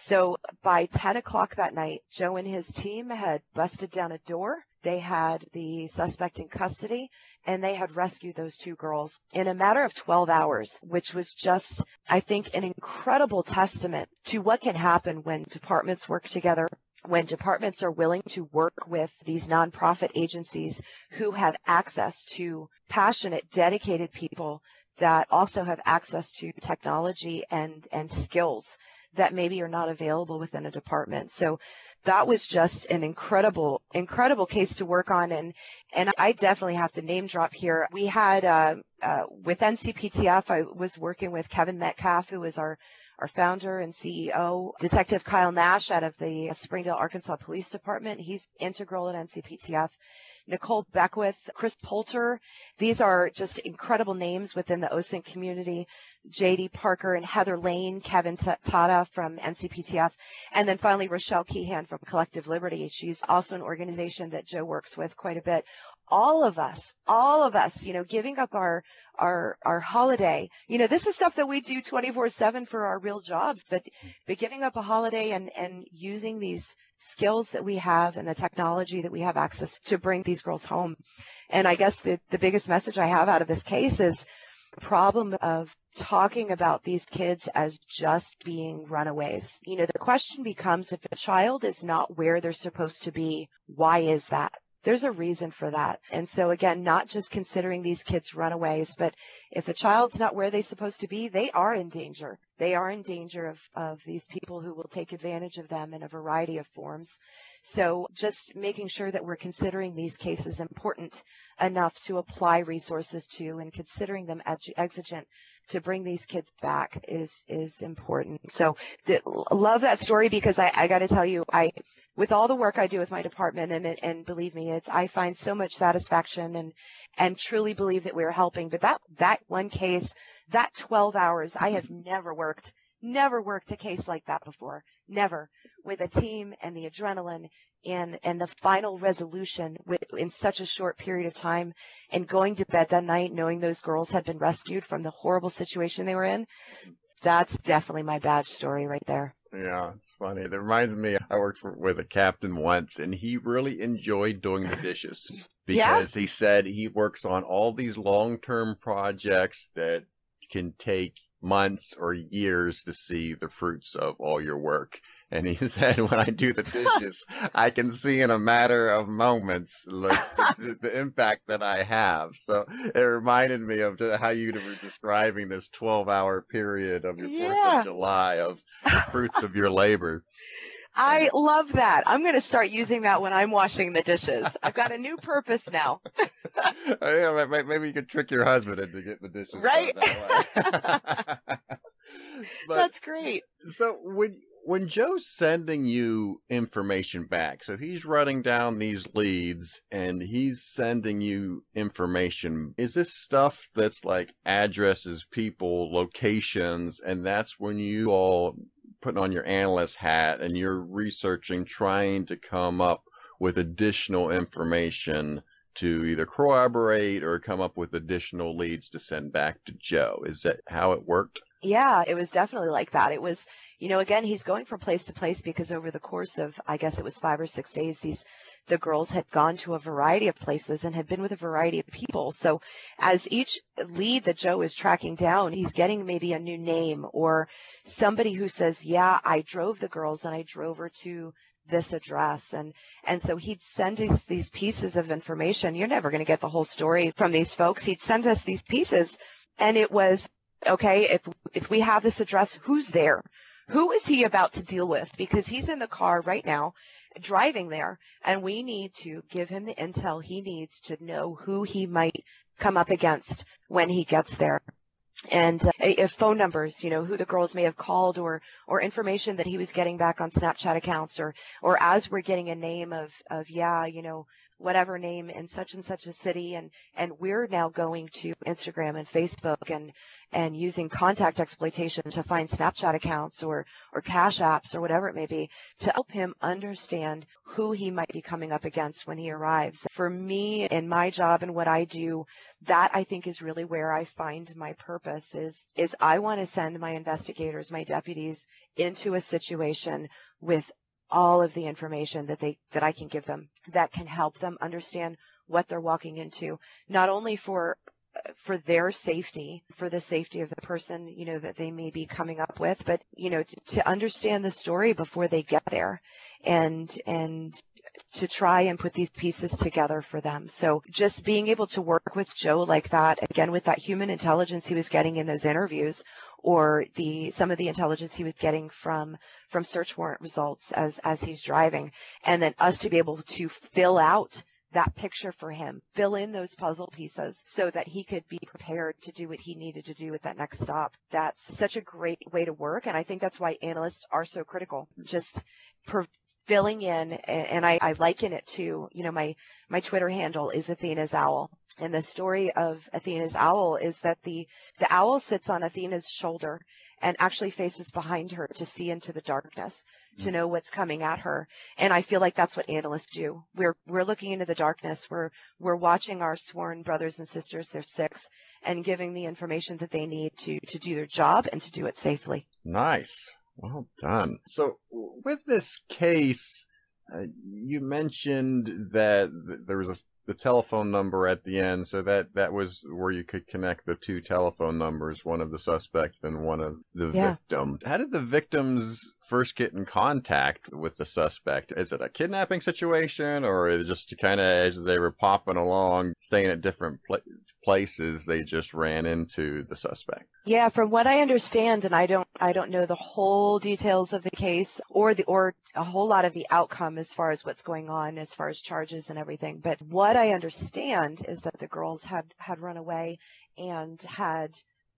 So by 10 o'clock that night, Joe and his team had busted down a door. They had the suspect in custody and they had rescued those two girls in a matter of 12 hours, which was just, I think, an incredible testament to what can happen when departments work together, when departments are willing to work with these nonprofit agencies who have access to passionate, dedicated people that also have access to technology and, and skills that maybe are not available within a department. So that was just an incredible, incredible case to work on. And, and I definitely have to name drop here. We had, uh, uh, with NCPTF, I was working with Kevin Metcalf, who is our, our founder and CEO, Detective Kyle Nash out of the Springdale, Arkansas Police Department. He's integral at NCPTF. Nicole Beckwith, Chris Poulter. These are just incredible names within the OSINT community. JD Parker and Heather Lane, Kevin Tata from NCPTF, and then finally Rochelle Keyhan from Collective Liberty. She's also an organization that Joe works with quite a bit. All of us, all of us, you know, giving up our our our holiday. You know, this is stuff that we do 24/7 for our real jobs, but but giving up a holiday and and using these skills that we have and the technology that we have access to bring these girls home. And I guess the, the biggest message I have out of this case is the problem of talking about these kids as just being runaways. You know, the question becomes if a child is not where they're supposed to be, why is that? There's a reason for that. And so again, not just considering these kids runaways, but if a child's not where they're supposed to be, they are in danger. They are in danger of, of these people who will take advantage of them in a variety of forms. So just making sure that we're considering these cases important enough to apply resources to and considering them exigent to bring these kids back is is important. So th- love that story because I, I got to tell you, I with all the work I do with my department and and believe me, it's I find so much satisfaction and and truly believe that we're helping. But that that one case, that 12 hours, I have never worked never worked a case like that before. Never with a team and the adrenaline and and the final resolution with, in such a short period of time and going to bed that night knowing those girls had been rescued from the horrible situation they were in that's definitely my badge story right there yeah it's funny it reminds me i worked for, with a captain once and he really enjoyed doing the dishes because yeah? he said he works on all these long-term projects that can take months or years to see the fruits of all your work and he said, when I do the dishes, I can see in a matter of moments the, the, impact that I have. So it reminded me of how you were describing this 12 hour period of your yeah. 4th of July of the fruits of your labor. I love that. I'm going to start using that when I'm washing the dishes. I've got a new purpose now. Oh, yeah, maybe you could trick your husband into getting the dishes right. That That's great. So when when Joe's sending you information back, so he's running down these leads and he's sending you information, is this stuff that's like addresses, people, locations, and that's when you all putting on your analyst hat and you're researching, trying to come up with additional information to either corroborate or come up with additional leads to send back to Joe. Is that how it worked? Yeah, it was definitely like that. It was you know, again, he's going from place to place because over the course of, I guess it was five or six days, these, the girls had gone to a variety of places and had been with a variety of people. So as each lead that Joe is tracking down, he's getting maybe a new name or somebody who says, yeah, I drove the girls and I drove her to this address and and so he'd send us these pieces of information you're never going to get the whole story from these folks he'd send us these pieces and it was okay if if we have this address who's there who is he about to deal with? Because he's in the car right now driving there and we need to give him the intel he needs to know who he might come up against when he gets there. And uh, if phone numbers, you know, who the girls may have called or, or information that he was getting back on Snapchat accounts or, or as we're getting a name of, of, yeah, you know, whatever name in such and such a city and, and we're now going to Instagram and Facebook and, and using contact exploitation to find Snapchat accounts or, or cash apps or whatever it may be to help him understand who he might be coming up against when he arrives. For me in my job and what I do, that I think is really where I find my purpose is, is I want to send my investigators, my deputies into a situation with all of the information that they, that I can give them that can help them understand what they're walking into, not only for for their safety, for the safety of the person, you know, that they may be coming up with, but, you know, to, to understand the story before they get there and, and to try and put these pieces together for them. So just being able to work with Joe like that, again, with that human intelligence he was getting in those interviews or the, some of the intelligence he was getting from, from search warrant results as, as he's driving and then us to be able to fill out that picture for him, fill in those puzzle pieces so that he could be prepared to do what he needed to do at that next stop. That's such a great way to work. And I think that's why analysts are so critical. Just per- filling in and I, I liken it to, you know, my, my Twitter handle is Athena's owl. And the story of Athena's owl is that the, the owl sits on Athena's shoulder and actually faces behind her to see into the darkness to know what's coming at her. And I feel like that's what analysts do. We're we're looking into the darkness. We're we're watching our sworn brothers and sisters, there's six, and giving the information that they need to to do their job and to do it safely. Nice. Well done. So with this case, uh, you mentioned that there was a the telephone number at the end, so that that was where you could connect the two telephone numbers, one of the suspect and one of the yeah. victim. How did the victims first get in contact with the suspect? Is it a kidnapping situation or is it just kind of as they were popping along, staying at different pla- places, they just ran into the suspect? Yeah, from what I understand, and I don't, I don't know the whole details of the case or the, or a whole lot of the outcome as far as what's going on, as far as charges and everything. But what I understand is that the girls had, had run away and had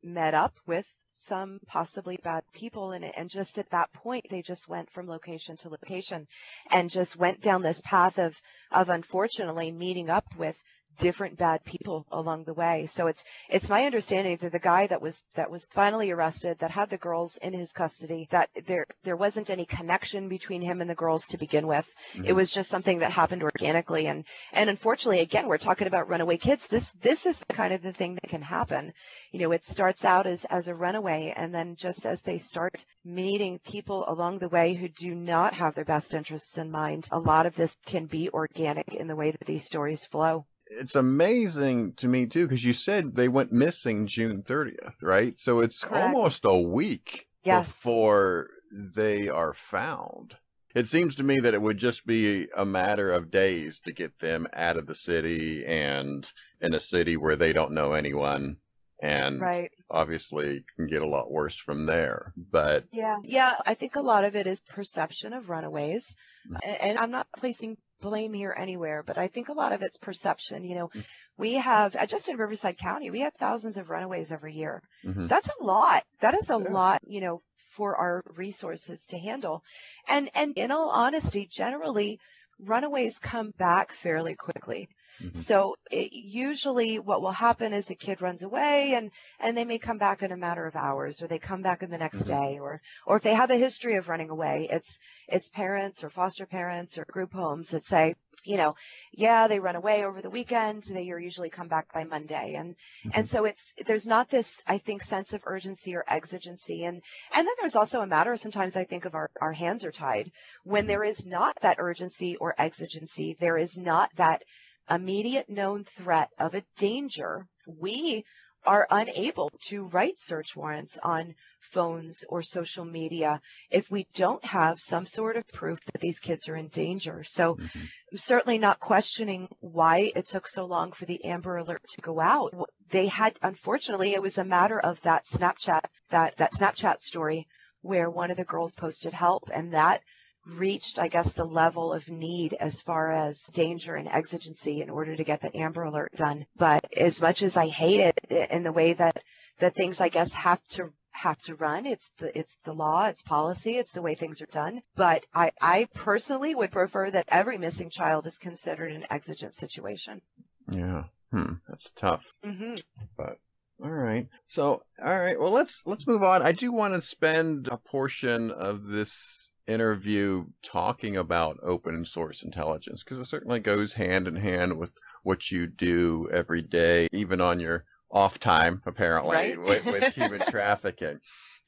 met up with some possibly bad people in it. And just at that point, they just went from location to location and just went down this path of, of unfortunately meeting up with different bad people along the way. So it's it's my understanding that the guy that was that was finally arrested that had the girls in his custody that there there wasn't any connection between him and the girls to begin with. Mm-hmm. It was just something that happened organically and and unfortunately again we're talking about runaway kids. This this is the kind of the thing that can happen. You know, it starts out as as a runaway and then just as they start meeting people along the way who do not have their best interests in mind, a lot of this can be organic in the way that these stories flow it's amazing to me too because you said they went missing June 30th, right? So it's Correct. almost a week yes. before they are found. It seems to me that it would just be a matter of days to get them out of the city and in a city where they don't know anyone and right. obviously can get a lot worse from there. But yeah, yeah, I think a lot of it is perception of runaways, mm. and I'm not placing blame here anywhere, but I think a lot of it's perception. You know, mm. we have uh, just in Riverside County, we have thousands of runaways every year. Mm-hmm. That's a lot. That is a yeah. lot, you know, for our resources to handle. And and in all honesty, generally runaways come back fairly quickly. Mm-hmm. So it, usually what will happen is a kid runs away and, and they may come back in a matter of hours or they come back in the next mm-hmm. day or, or if they have a history of running away, it's, it's parents or foster parents or group homes that say, you know, yeah, they run away over the weekend. They usually come back by Monday. And, mm-hmm. and so it's, there's not this, I think, sense of urgency or exigency. And, and then there's also a matter, sometimes I think of our, our hands are tied. When mm-hmm. there is not that urgency or exigency, there is not that immediate known threat of a danger, we are unable to write search warrants on phones or social media if we don't have some sort of proof that these kids are in danger. So mm-hmm. certainly not questioning why it took so long for the Amber Alert to go out. They had, unfortunately, it was a matter of that Snapchat, that, that Snapchat story where one of the girls posted help and that reached, I guess, the level of need as far as danger and exigency in order to get the Amber Alert done. But as much as I hate it in the way that that things, I guess, have to have to run. It's the it's the law, it's policy, it's the way things are done. But I, I personally would prefer that every missing child is considered an exigent situation. Yeah. Hmm. That's tough. Mm-hmm. But all right. So, all right. Well, let's let's move on. I do want to spend a portion of this interview talking about open source intelligence because it certainly goes hand in hand with what you do every day, even on your off time, apparently, right? with, with human trafficking.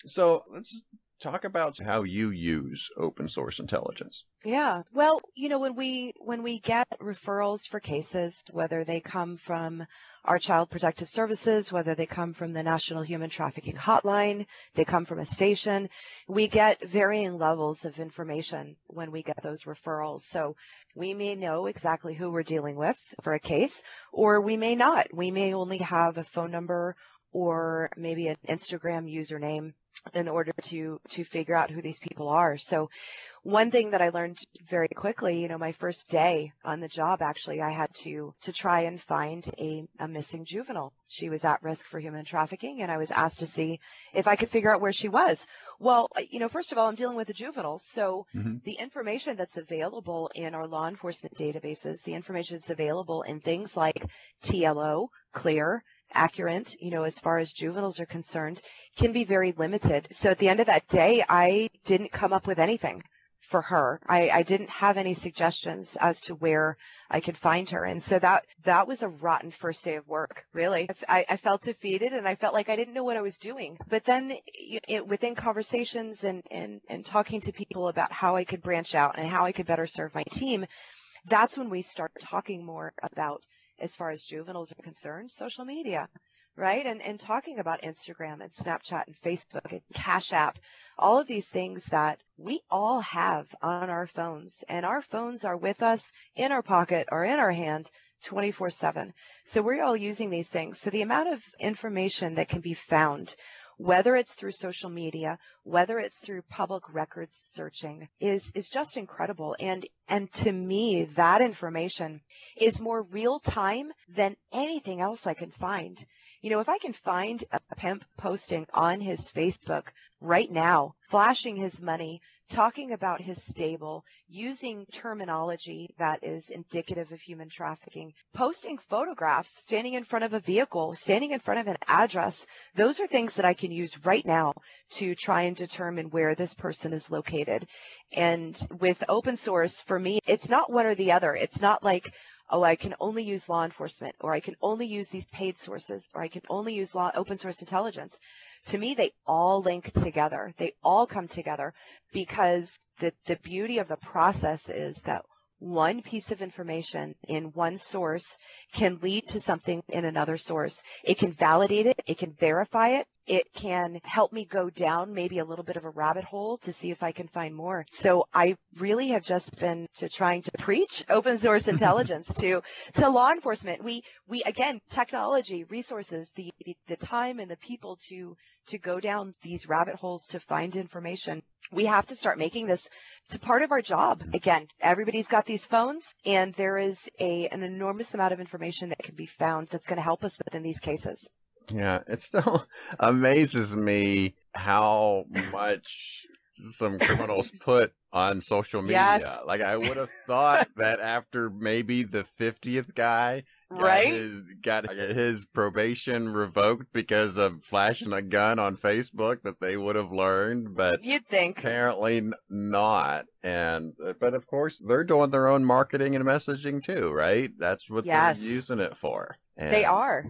So let's talk about how you use open source intelligence. Yeah. Well, you know, when we when we get referrals for cases, whether they come from our child protective services, whether they come from the National Human Trafficking Hotline, they come from a station, we get varying levels of information when we get those referrals. So we may know exactly who we're dealing with for a case, or we may not. We may only have a phone number or maybe an Instagram username in order to to figure out who these people are. So one thing that I learned very quickly, you know, my first day on the job actually I had to to try and find a, a missing juvenile. She was at risk for human trafficking and I was asked to see if I could figure out where she was. Well, you know, first of all, I'm dealing with a juvenile, so mm-hmm. the information that's available in our law enforcement databases, the information that's available in things like TLO, CLEAR, Accurint, you know, as far as juveniles are concerned, can be very limited. So at the end of that day, I didn't come up with anything for her. I, I didn't have any suggestions as to where I could find her. And so that, that was a rotten first day of work, really. I, I felt defeated and I felt like I didn't know what I was doing. But then it, within conversations and, and, and talking to people about how I could branch out and how I could better serve my team, that's when we start talking more about as far as juveniles are concerned, social media, right? And, and talking about Instagram and Snapchat and Facebook and Cash App, all of these things that we all have on our phones and our phones are with us in our pocket or in our hand 24 7. So we're all using these things. So the amount of information that can be found whether it's through social media, whether it's through public records searching is, is just incredible. And, and to me, that information is more real time than anything else I can find. You know, if I can find a pimp posting on his Facebook right now, flashing his money, talking about his stable, using terminology that is indicative of human trafficking, posting photographs, standing in front of a vehicle, standing in front of an address. Those are things that I can use right now to try and determine where this person is located. And with open source, for me, it's not one or the other. It's not like, oh, I can only use law enforcement, or I can only use these paid sources, or I can only use law, open source intelligence to me, they all link together. They all come together because the, the beauty of the process is that one piece of information in one source can lead to something in another source. It can validate it. It can verify it. It can help me go down maybe a little bit of a rabbit hole to see if I can find more. So I really have just been to trying to preach open source intelligence to, to law enforcement. We, we, again, technology, resources, the, the, the time and the people to, to go down these rabbit holes to find information. We have to start making this to part of our job. Mm-hmm. Again, everybody's got these phones and there is a, an enormous amount of information that can be found that's going to help us within these cases. Yeah, it still amazes me how much some criminals put on social media. Yes. Like I would have thought that after maybe the 50th guy got Right? his, got his probation revoked because of flashing a gun on Facebook that they would have learned, but You'd think. apparently not. And uh, but of course they're doing their own marketing and messaging too, right? That's what Yes. they're using it for. They are.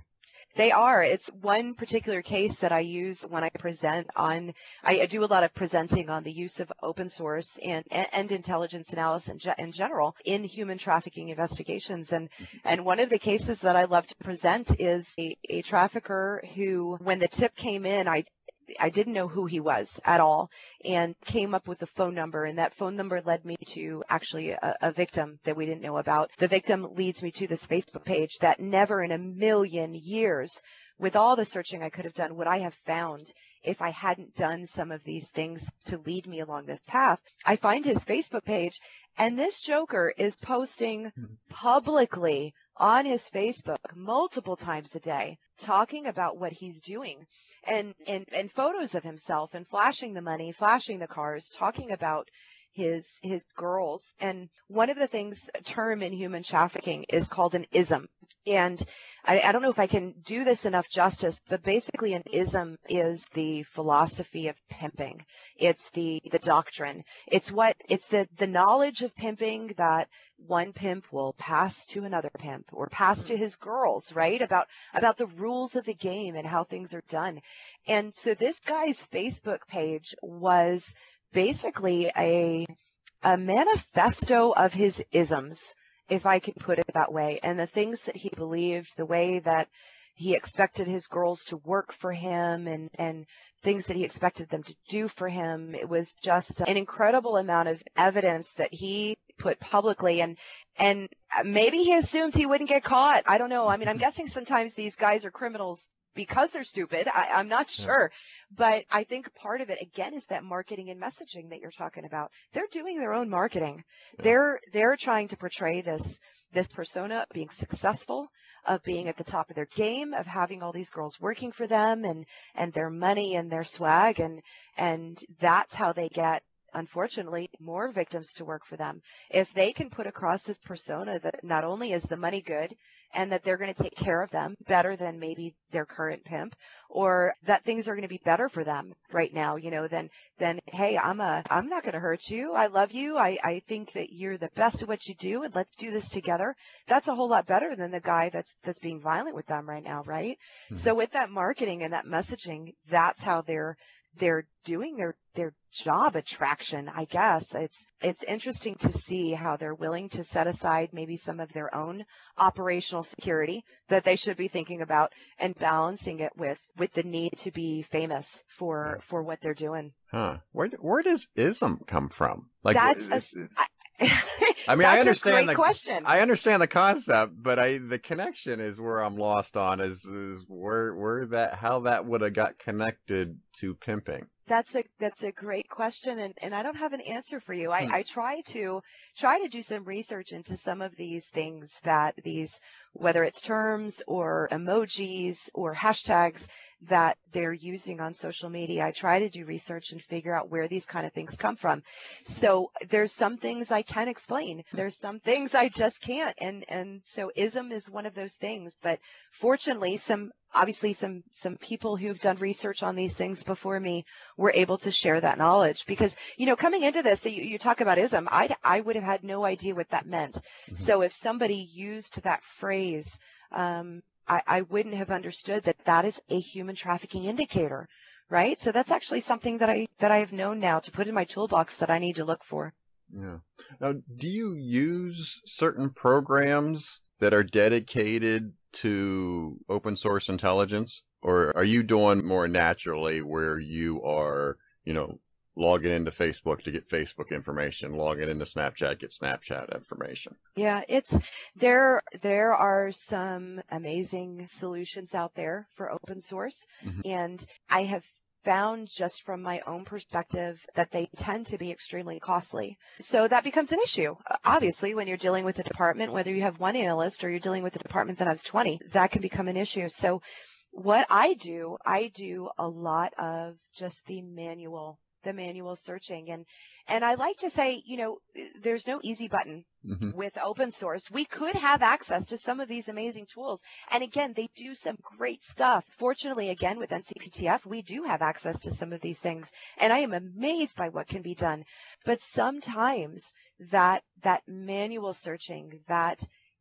They are. It's one particular case that I use when I present on, I, I do a lot of presenting on the use of open source and, and intelligence analysis in, ge- in general in human trafficking investigations. And, mm-hmm. and one of the cases that I love to present is a, a trafficker who, when the tip came in, I, I didn't know who he was at all and came up with a phone number and that phone number led me to actually a, a victim that we didn't know about. The victim leads me to this Facebook page that never in a million years with all the searching I could have done would I have found if I hadn't done some of these things to lead me along this path. I find his Facebook page and this joker is posting hmm. publicly on his Facebook multiple times a day talking about what he's doing and, and, and photos of himself and flashing the money, flashing the cars, talking about his, his girls. And one of the things, a term in human trafficking is called an ism. And I, I don't know if I can do this enough justice, but basically an ism is the philosophy of pimping. It's the, the doctrine. It's what, it's the, the knowledge of pimping that one pimp will pass to another pimp or pass to his girls, right? About, about the rules of the game and how things are done. And so this guy's Facebook page was basically a, a manifesto of his isms, if I could put it that way, and the things that he believed, the way that he expected his girls to work for him and, and things that he expected them to do for him. It was just an incredible amount of evidence that he put publicly and and maybe he assumes he wouldn't get caught. I don't know. I mean, I'm guessing sometimes these guys are criminals because they're stupid. I, I'm not Yeah. sure. But I think part of it again is that marketing and messaging that you're talking about. They're doing their own marketing. Yeah. They're they're trying to portray this this persona of being successful, of being at the top of their game, of having all these girls working for them and and their money and their swag and and that's how they get unfortunately more victims to work for them. If they can put across this persona that not only is the money good and that they're going to take care of them better than maybe their current pimp or that things are going to be better for them right now, you know, than, then hey, I'm a I'm not going to hurt you. I love you. I I think that you're the best at what you do and let's do this together. That's a whole lot better than the guy that's that's being violent with them right now, right? Mhm. So with that marketing and that messaging, that's how they're they're doing their their job attraction i guess. It's it's interesting to see how they're willing to set aside maybe some of their own operational security that they should be thinking about and balancing it with with the need to be famous for for what they're doing. Huh. Where where does ism come from? Like that's a, I, I mean, I understand the question. I understand the concept, but I the connection is where I'm lost on is is where where that how that would have got connected to pimping. That's a that's a great question, and, and I don't have an answer for you. I, hmm. I try to try to do some research into some of these things that these whether it's terms or emojis or hashtags that they're using on social media. I try to do research and figure out where these kind of things come from. So there's some things I can explain. There's some things I just can't. And, and so ism is one of those things. But fortunately, some, obviously some, some people who've done research on these things before me were able to share that knowledge because, you know, coming into this, you, you talk about ism, I, I would have had no idea what that meant. Mm-hmm. So if somebody used that phrase, um, I, I wouldn't have understood that that is a human trafficking indicator, right? So that's actually something that I that I have known now to put in my toolbox that I need to look for. Yeah. Now, do you use certain programs that are dedicated to open source intelligence, or are you doing more naturally where you are, you know, logging into Facebook to get Facebook information, logging into Snapchat, get Snapchat information. Yeah, it's there there are some amazing solutions out there for open source mm-hmm. and I have found just from my own perspective that they tend to be extremely costly. So that becomes an issue. Obviously, when you're dealing with a department, whether you have one analyst or you're dealing with a department that has 20, that can become an issue. So what I do, I do a lot of just the manual the manual searching. And, and I like to say, you know, there's no easy button mm-hmm. with open source. We could have access to some of these amazing tools. And again, they do some great stuff. Fortunately, again, with NCPTF, we do have access to some of these things. And I am amazed by what can be done. But sometimes that, that manual searching, that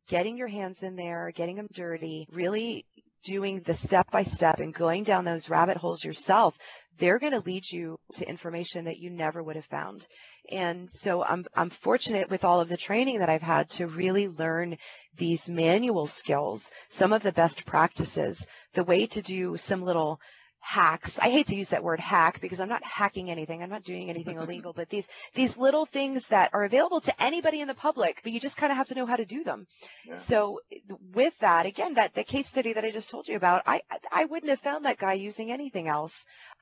getting your hands in there, getting them dirty, really doing the step by step and going down those rabbit holes yourself, they're going to lead you to information that you never would have found. And so I'm, I'm fortunate with all of the training that I've had to really learn these manual skills, some of the best practices, the way to do some little hacks. I hate to use that word hack because I'm not hacking anything. I'm not doing anything illegal, but these, these little things that are available to anybody in the public, but you just kind of have to know how to do them. Yeah. So with that, again, that the case study that I just told you about, I, I wouldn't have found that guy using anything else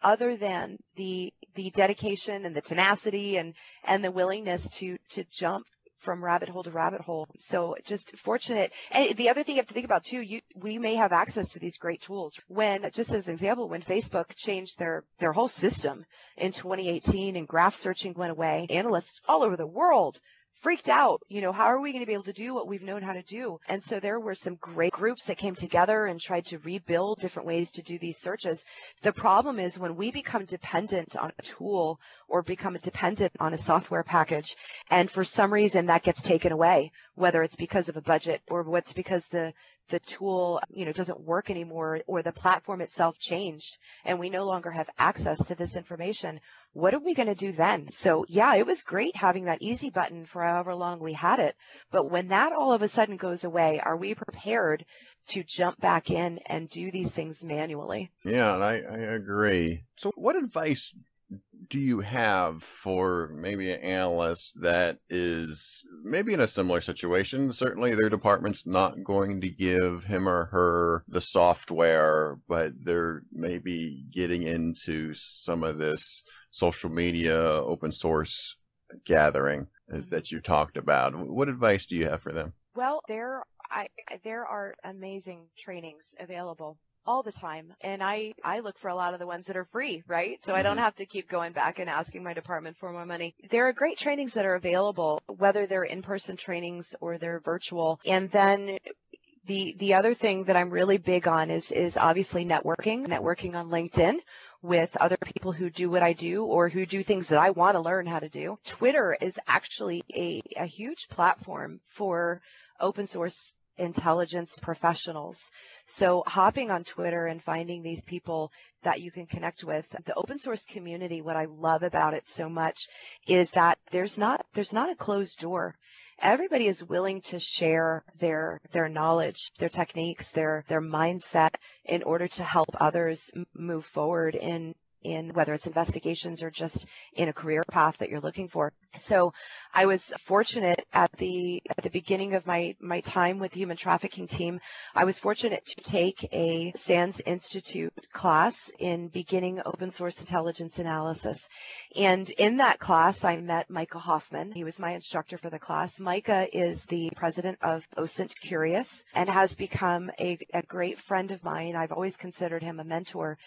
other than the, the dedication and the tenacity and, and the willingness to, to jump from rabbit hole to rabbit hole. So just fortunate. And the other thing you have to think about too, you, we may have access to these great tools. When, just as an example, when Facebook changed their, their whole system in 2018 and graph searching went away, analysts all over the world freaked out. You know, how are we going to be able to do what we've known how to do? And so there were some great groups that came together and tried to rebuild different ways to do these searches. The problem is when we become dependent on a tool or become dependent on a software package and for some reason that gets taken away, whether it's because of a budget or what's because the the tool, you know, doesn't work anymore or the platform itself changed and we no longer have access to this information, what are we going to do then? So yeah, it was great having that easy button for however long we had it. But when that all of a sudden goes away, are we prepared to jump back in and do these things manually? Yeah, I, I agree. So what advice do you have for maybe an analyst that is maybe in a similar situation? Certainly their department's not going to give him or her the software, but they're maybe getting into some of this social media open source gathering mm-hmm. that you talked about. What advice do you have for them? Well, there I, there are amazing trainings available all the time. And I, I look for a lot of the ones that are free, right? So I don't mm-hmm. have to keep going back and asking my department for more money. There are great trainings that are available, whether they're in-person trainings or they're virtual. And then the, the other thing that I'm really big on is, is obviously networking, networking on LinkedIn with other people who do what I do or who do things that I want to learn how to do. Twitter is actually a, a huge platform for open source intelligence professionals. So hopping on Twitter and finding these people that you can connect with, the open source community, what I love about it so much is that there's not, there's not a closed door everybody is willing to share their their knowledge, their techniques, their their mindset in order to help others move forward in in whether it's investigations or just in a career path that you're looking for. So I was fortunate at the at the beginning of my my time with the human trafficking team. I was fortunate to take a SANS Institute class in beginning open source intelligence analysis. And in that class, I met Micah Hoffman. He was my instructor for the class. Micah is the president of OSINT Curious and has become a, a great friend of mine. I've always considered him a mentor.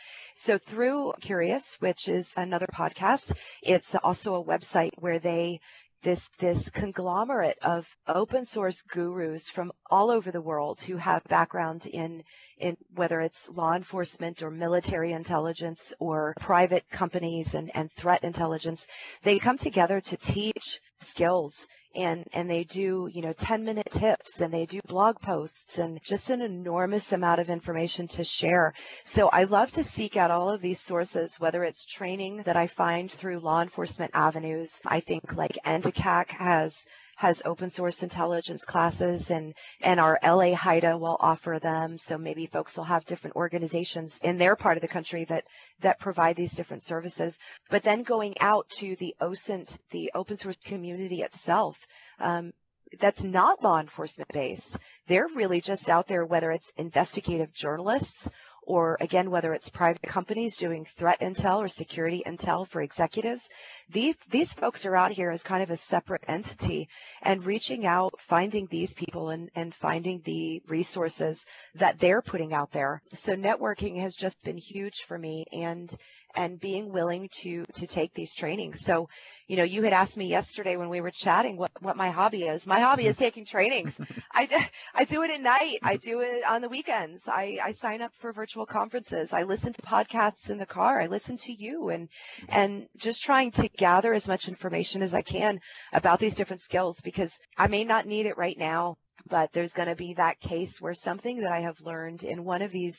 So through Curious, which is another podcast, it's also a website where they this this conglomerate of open source gurus from all over the world who have backgrounds in in whether it's law enforcement or military intelligence or private companies and, and threat intelligence, they come together to teach skills and and they do you know 10 minute tips and they do blog posts and just an enormous amount of information to share. So i love to seek out all of these sources whether it's training that i find through law enforcement avenues. I think like NDCAC has has open source intelligence classes and, and our LA HIDTA will offer them. So maybe folks will have different organizations in their part of the country that, that provide these different services. But then going out to the OSINT, the open source community itself, um, that's not law enforcement based. They're really just out there, whether it's investigative journalists or again, whether it's private companies doing threat intel or security intel for executives, these, these folks are out here as kind of a separate entity and reaching out, finding these people and, and finding the resources that they're putting out there. So networking has just been huge for me and and being willing to to take these trainings. So, you know, you had asked me yesterday when we were chatting what what my hobby is. My hobby is taking trainings. I I do it at night. I do it on the weekends. I I sign up for virtual conferences. I listen to podcasts in the car. I listen to you and and just trying to gather as much information as I can about these different skills because I may not need it right now, but there's going to be that case where something that I have learned in one of these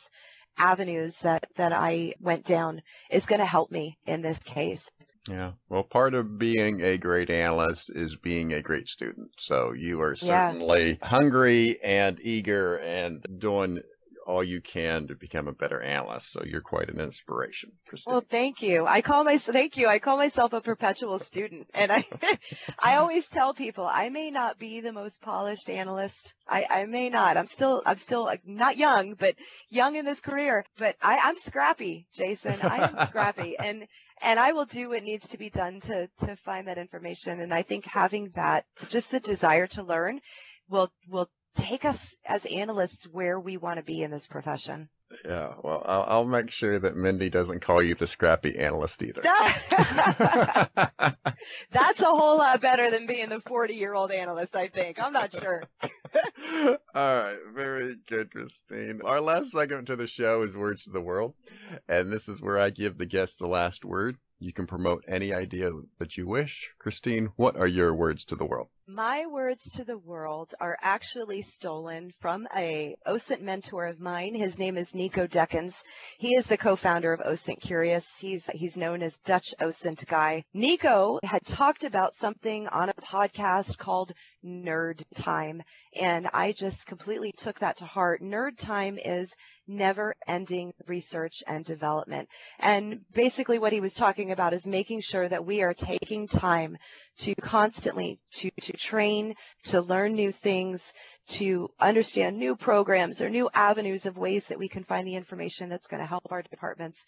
avenues that, that I went down is going to help me in this case. Yeah. Well, part of being a great analyst is being a great student. So you are certainly yeah. hungry and eager and doing all you can to become a better analyst. So you're quite an inspiration, Christine. Well, thank you. I call my thank you. I call myself a perpetual student, and I I always tell people I may not be the most polished analyst. I, I may not. I'm still I'm still like, not young, but young in this career. But I, I'm scrappy, Jason. I am scrappy, and and I will do what needs to be done to to find that information. And I think having that, just the desire to learn, will will take us as analysts where we want to be in this profession. Yeah, well, I'll, I'll, make sure that Mindy doesn't call you the scrappy analyst either. That's a whole lot better than being the 40 year old analyst, I think. I'm not sure. All right, very good, Christine. Our last segment to the show is Words to the World, and this is where I give the guest the last word. You can promote any idea that you wish. Christine, what are your words to the world? My words to the world are actually stolen from a OSINT mentor of mine. His name is Nico Dekens. He is the co-founder of OSINT Curious. He's he's known as Dutch OSINT guy. Nico had talked about something on a podcast called Nerd Time, and I just completely took that to heart. Nerd Time is never ending research and development. And basically what he was talking about is making sure that we are taking time to constantly to, to train, to learn new things, to understand new programs or new avenues of ways that we can find the information that's going to help our departments.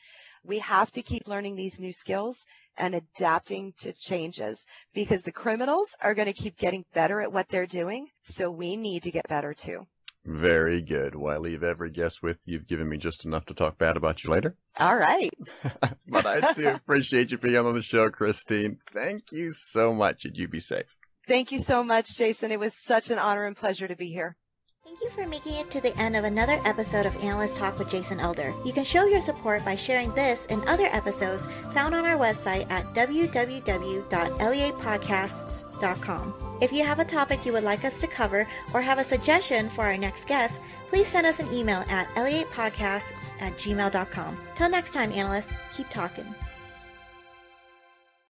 We have to keep learning these new skills and adapting to changes because the criminals are going to keep getting better at what they're doing. So we need to get better too. Very good. Well, I leave every guest with you've given me just enough to talk bad about you later. All right. but I do appreciate you being on the show, Christine. Thank you so much, and you be safe. Thank you so much, Jason. It was such an honor and pleasure to be here. Thank you for making it to the end of another episode of Analyst Talk with Jason Elder. You can show your support by sharing this and other episodes found on our website at www.leapodcasts.com. If you have a topic you would like us to cover or have a suggestion for our next guest, please send us an email at leapodcasts at gmail.com. Till next time, analysts, keep talking.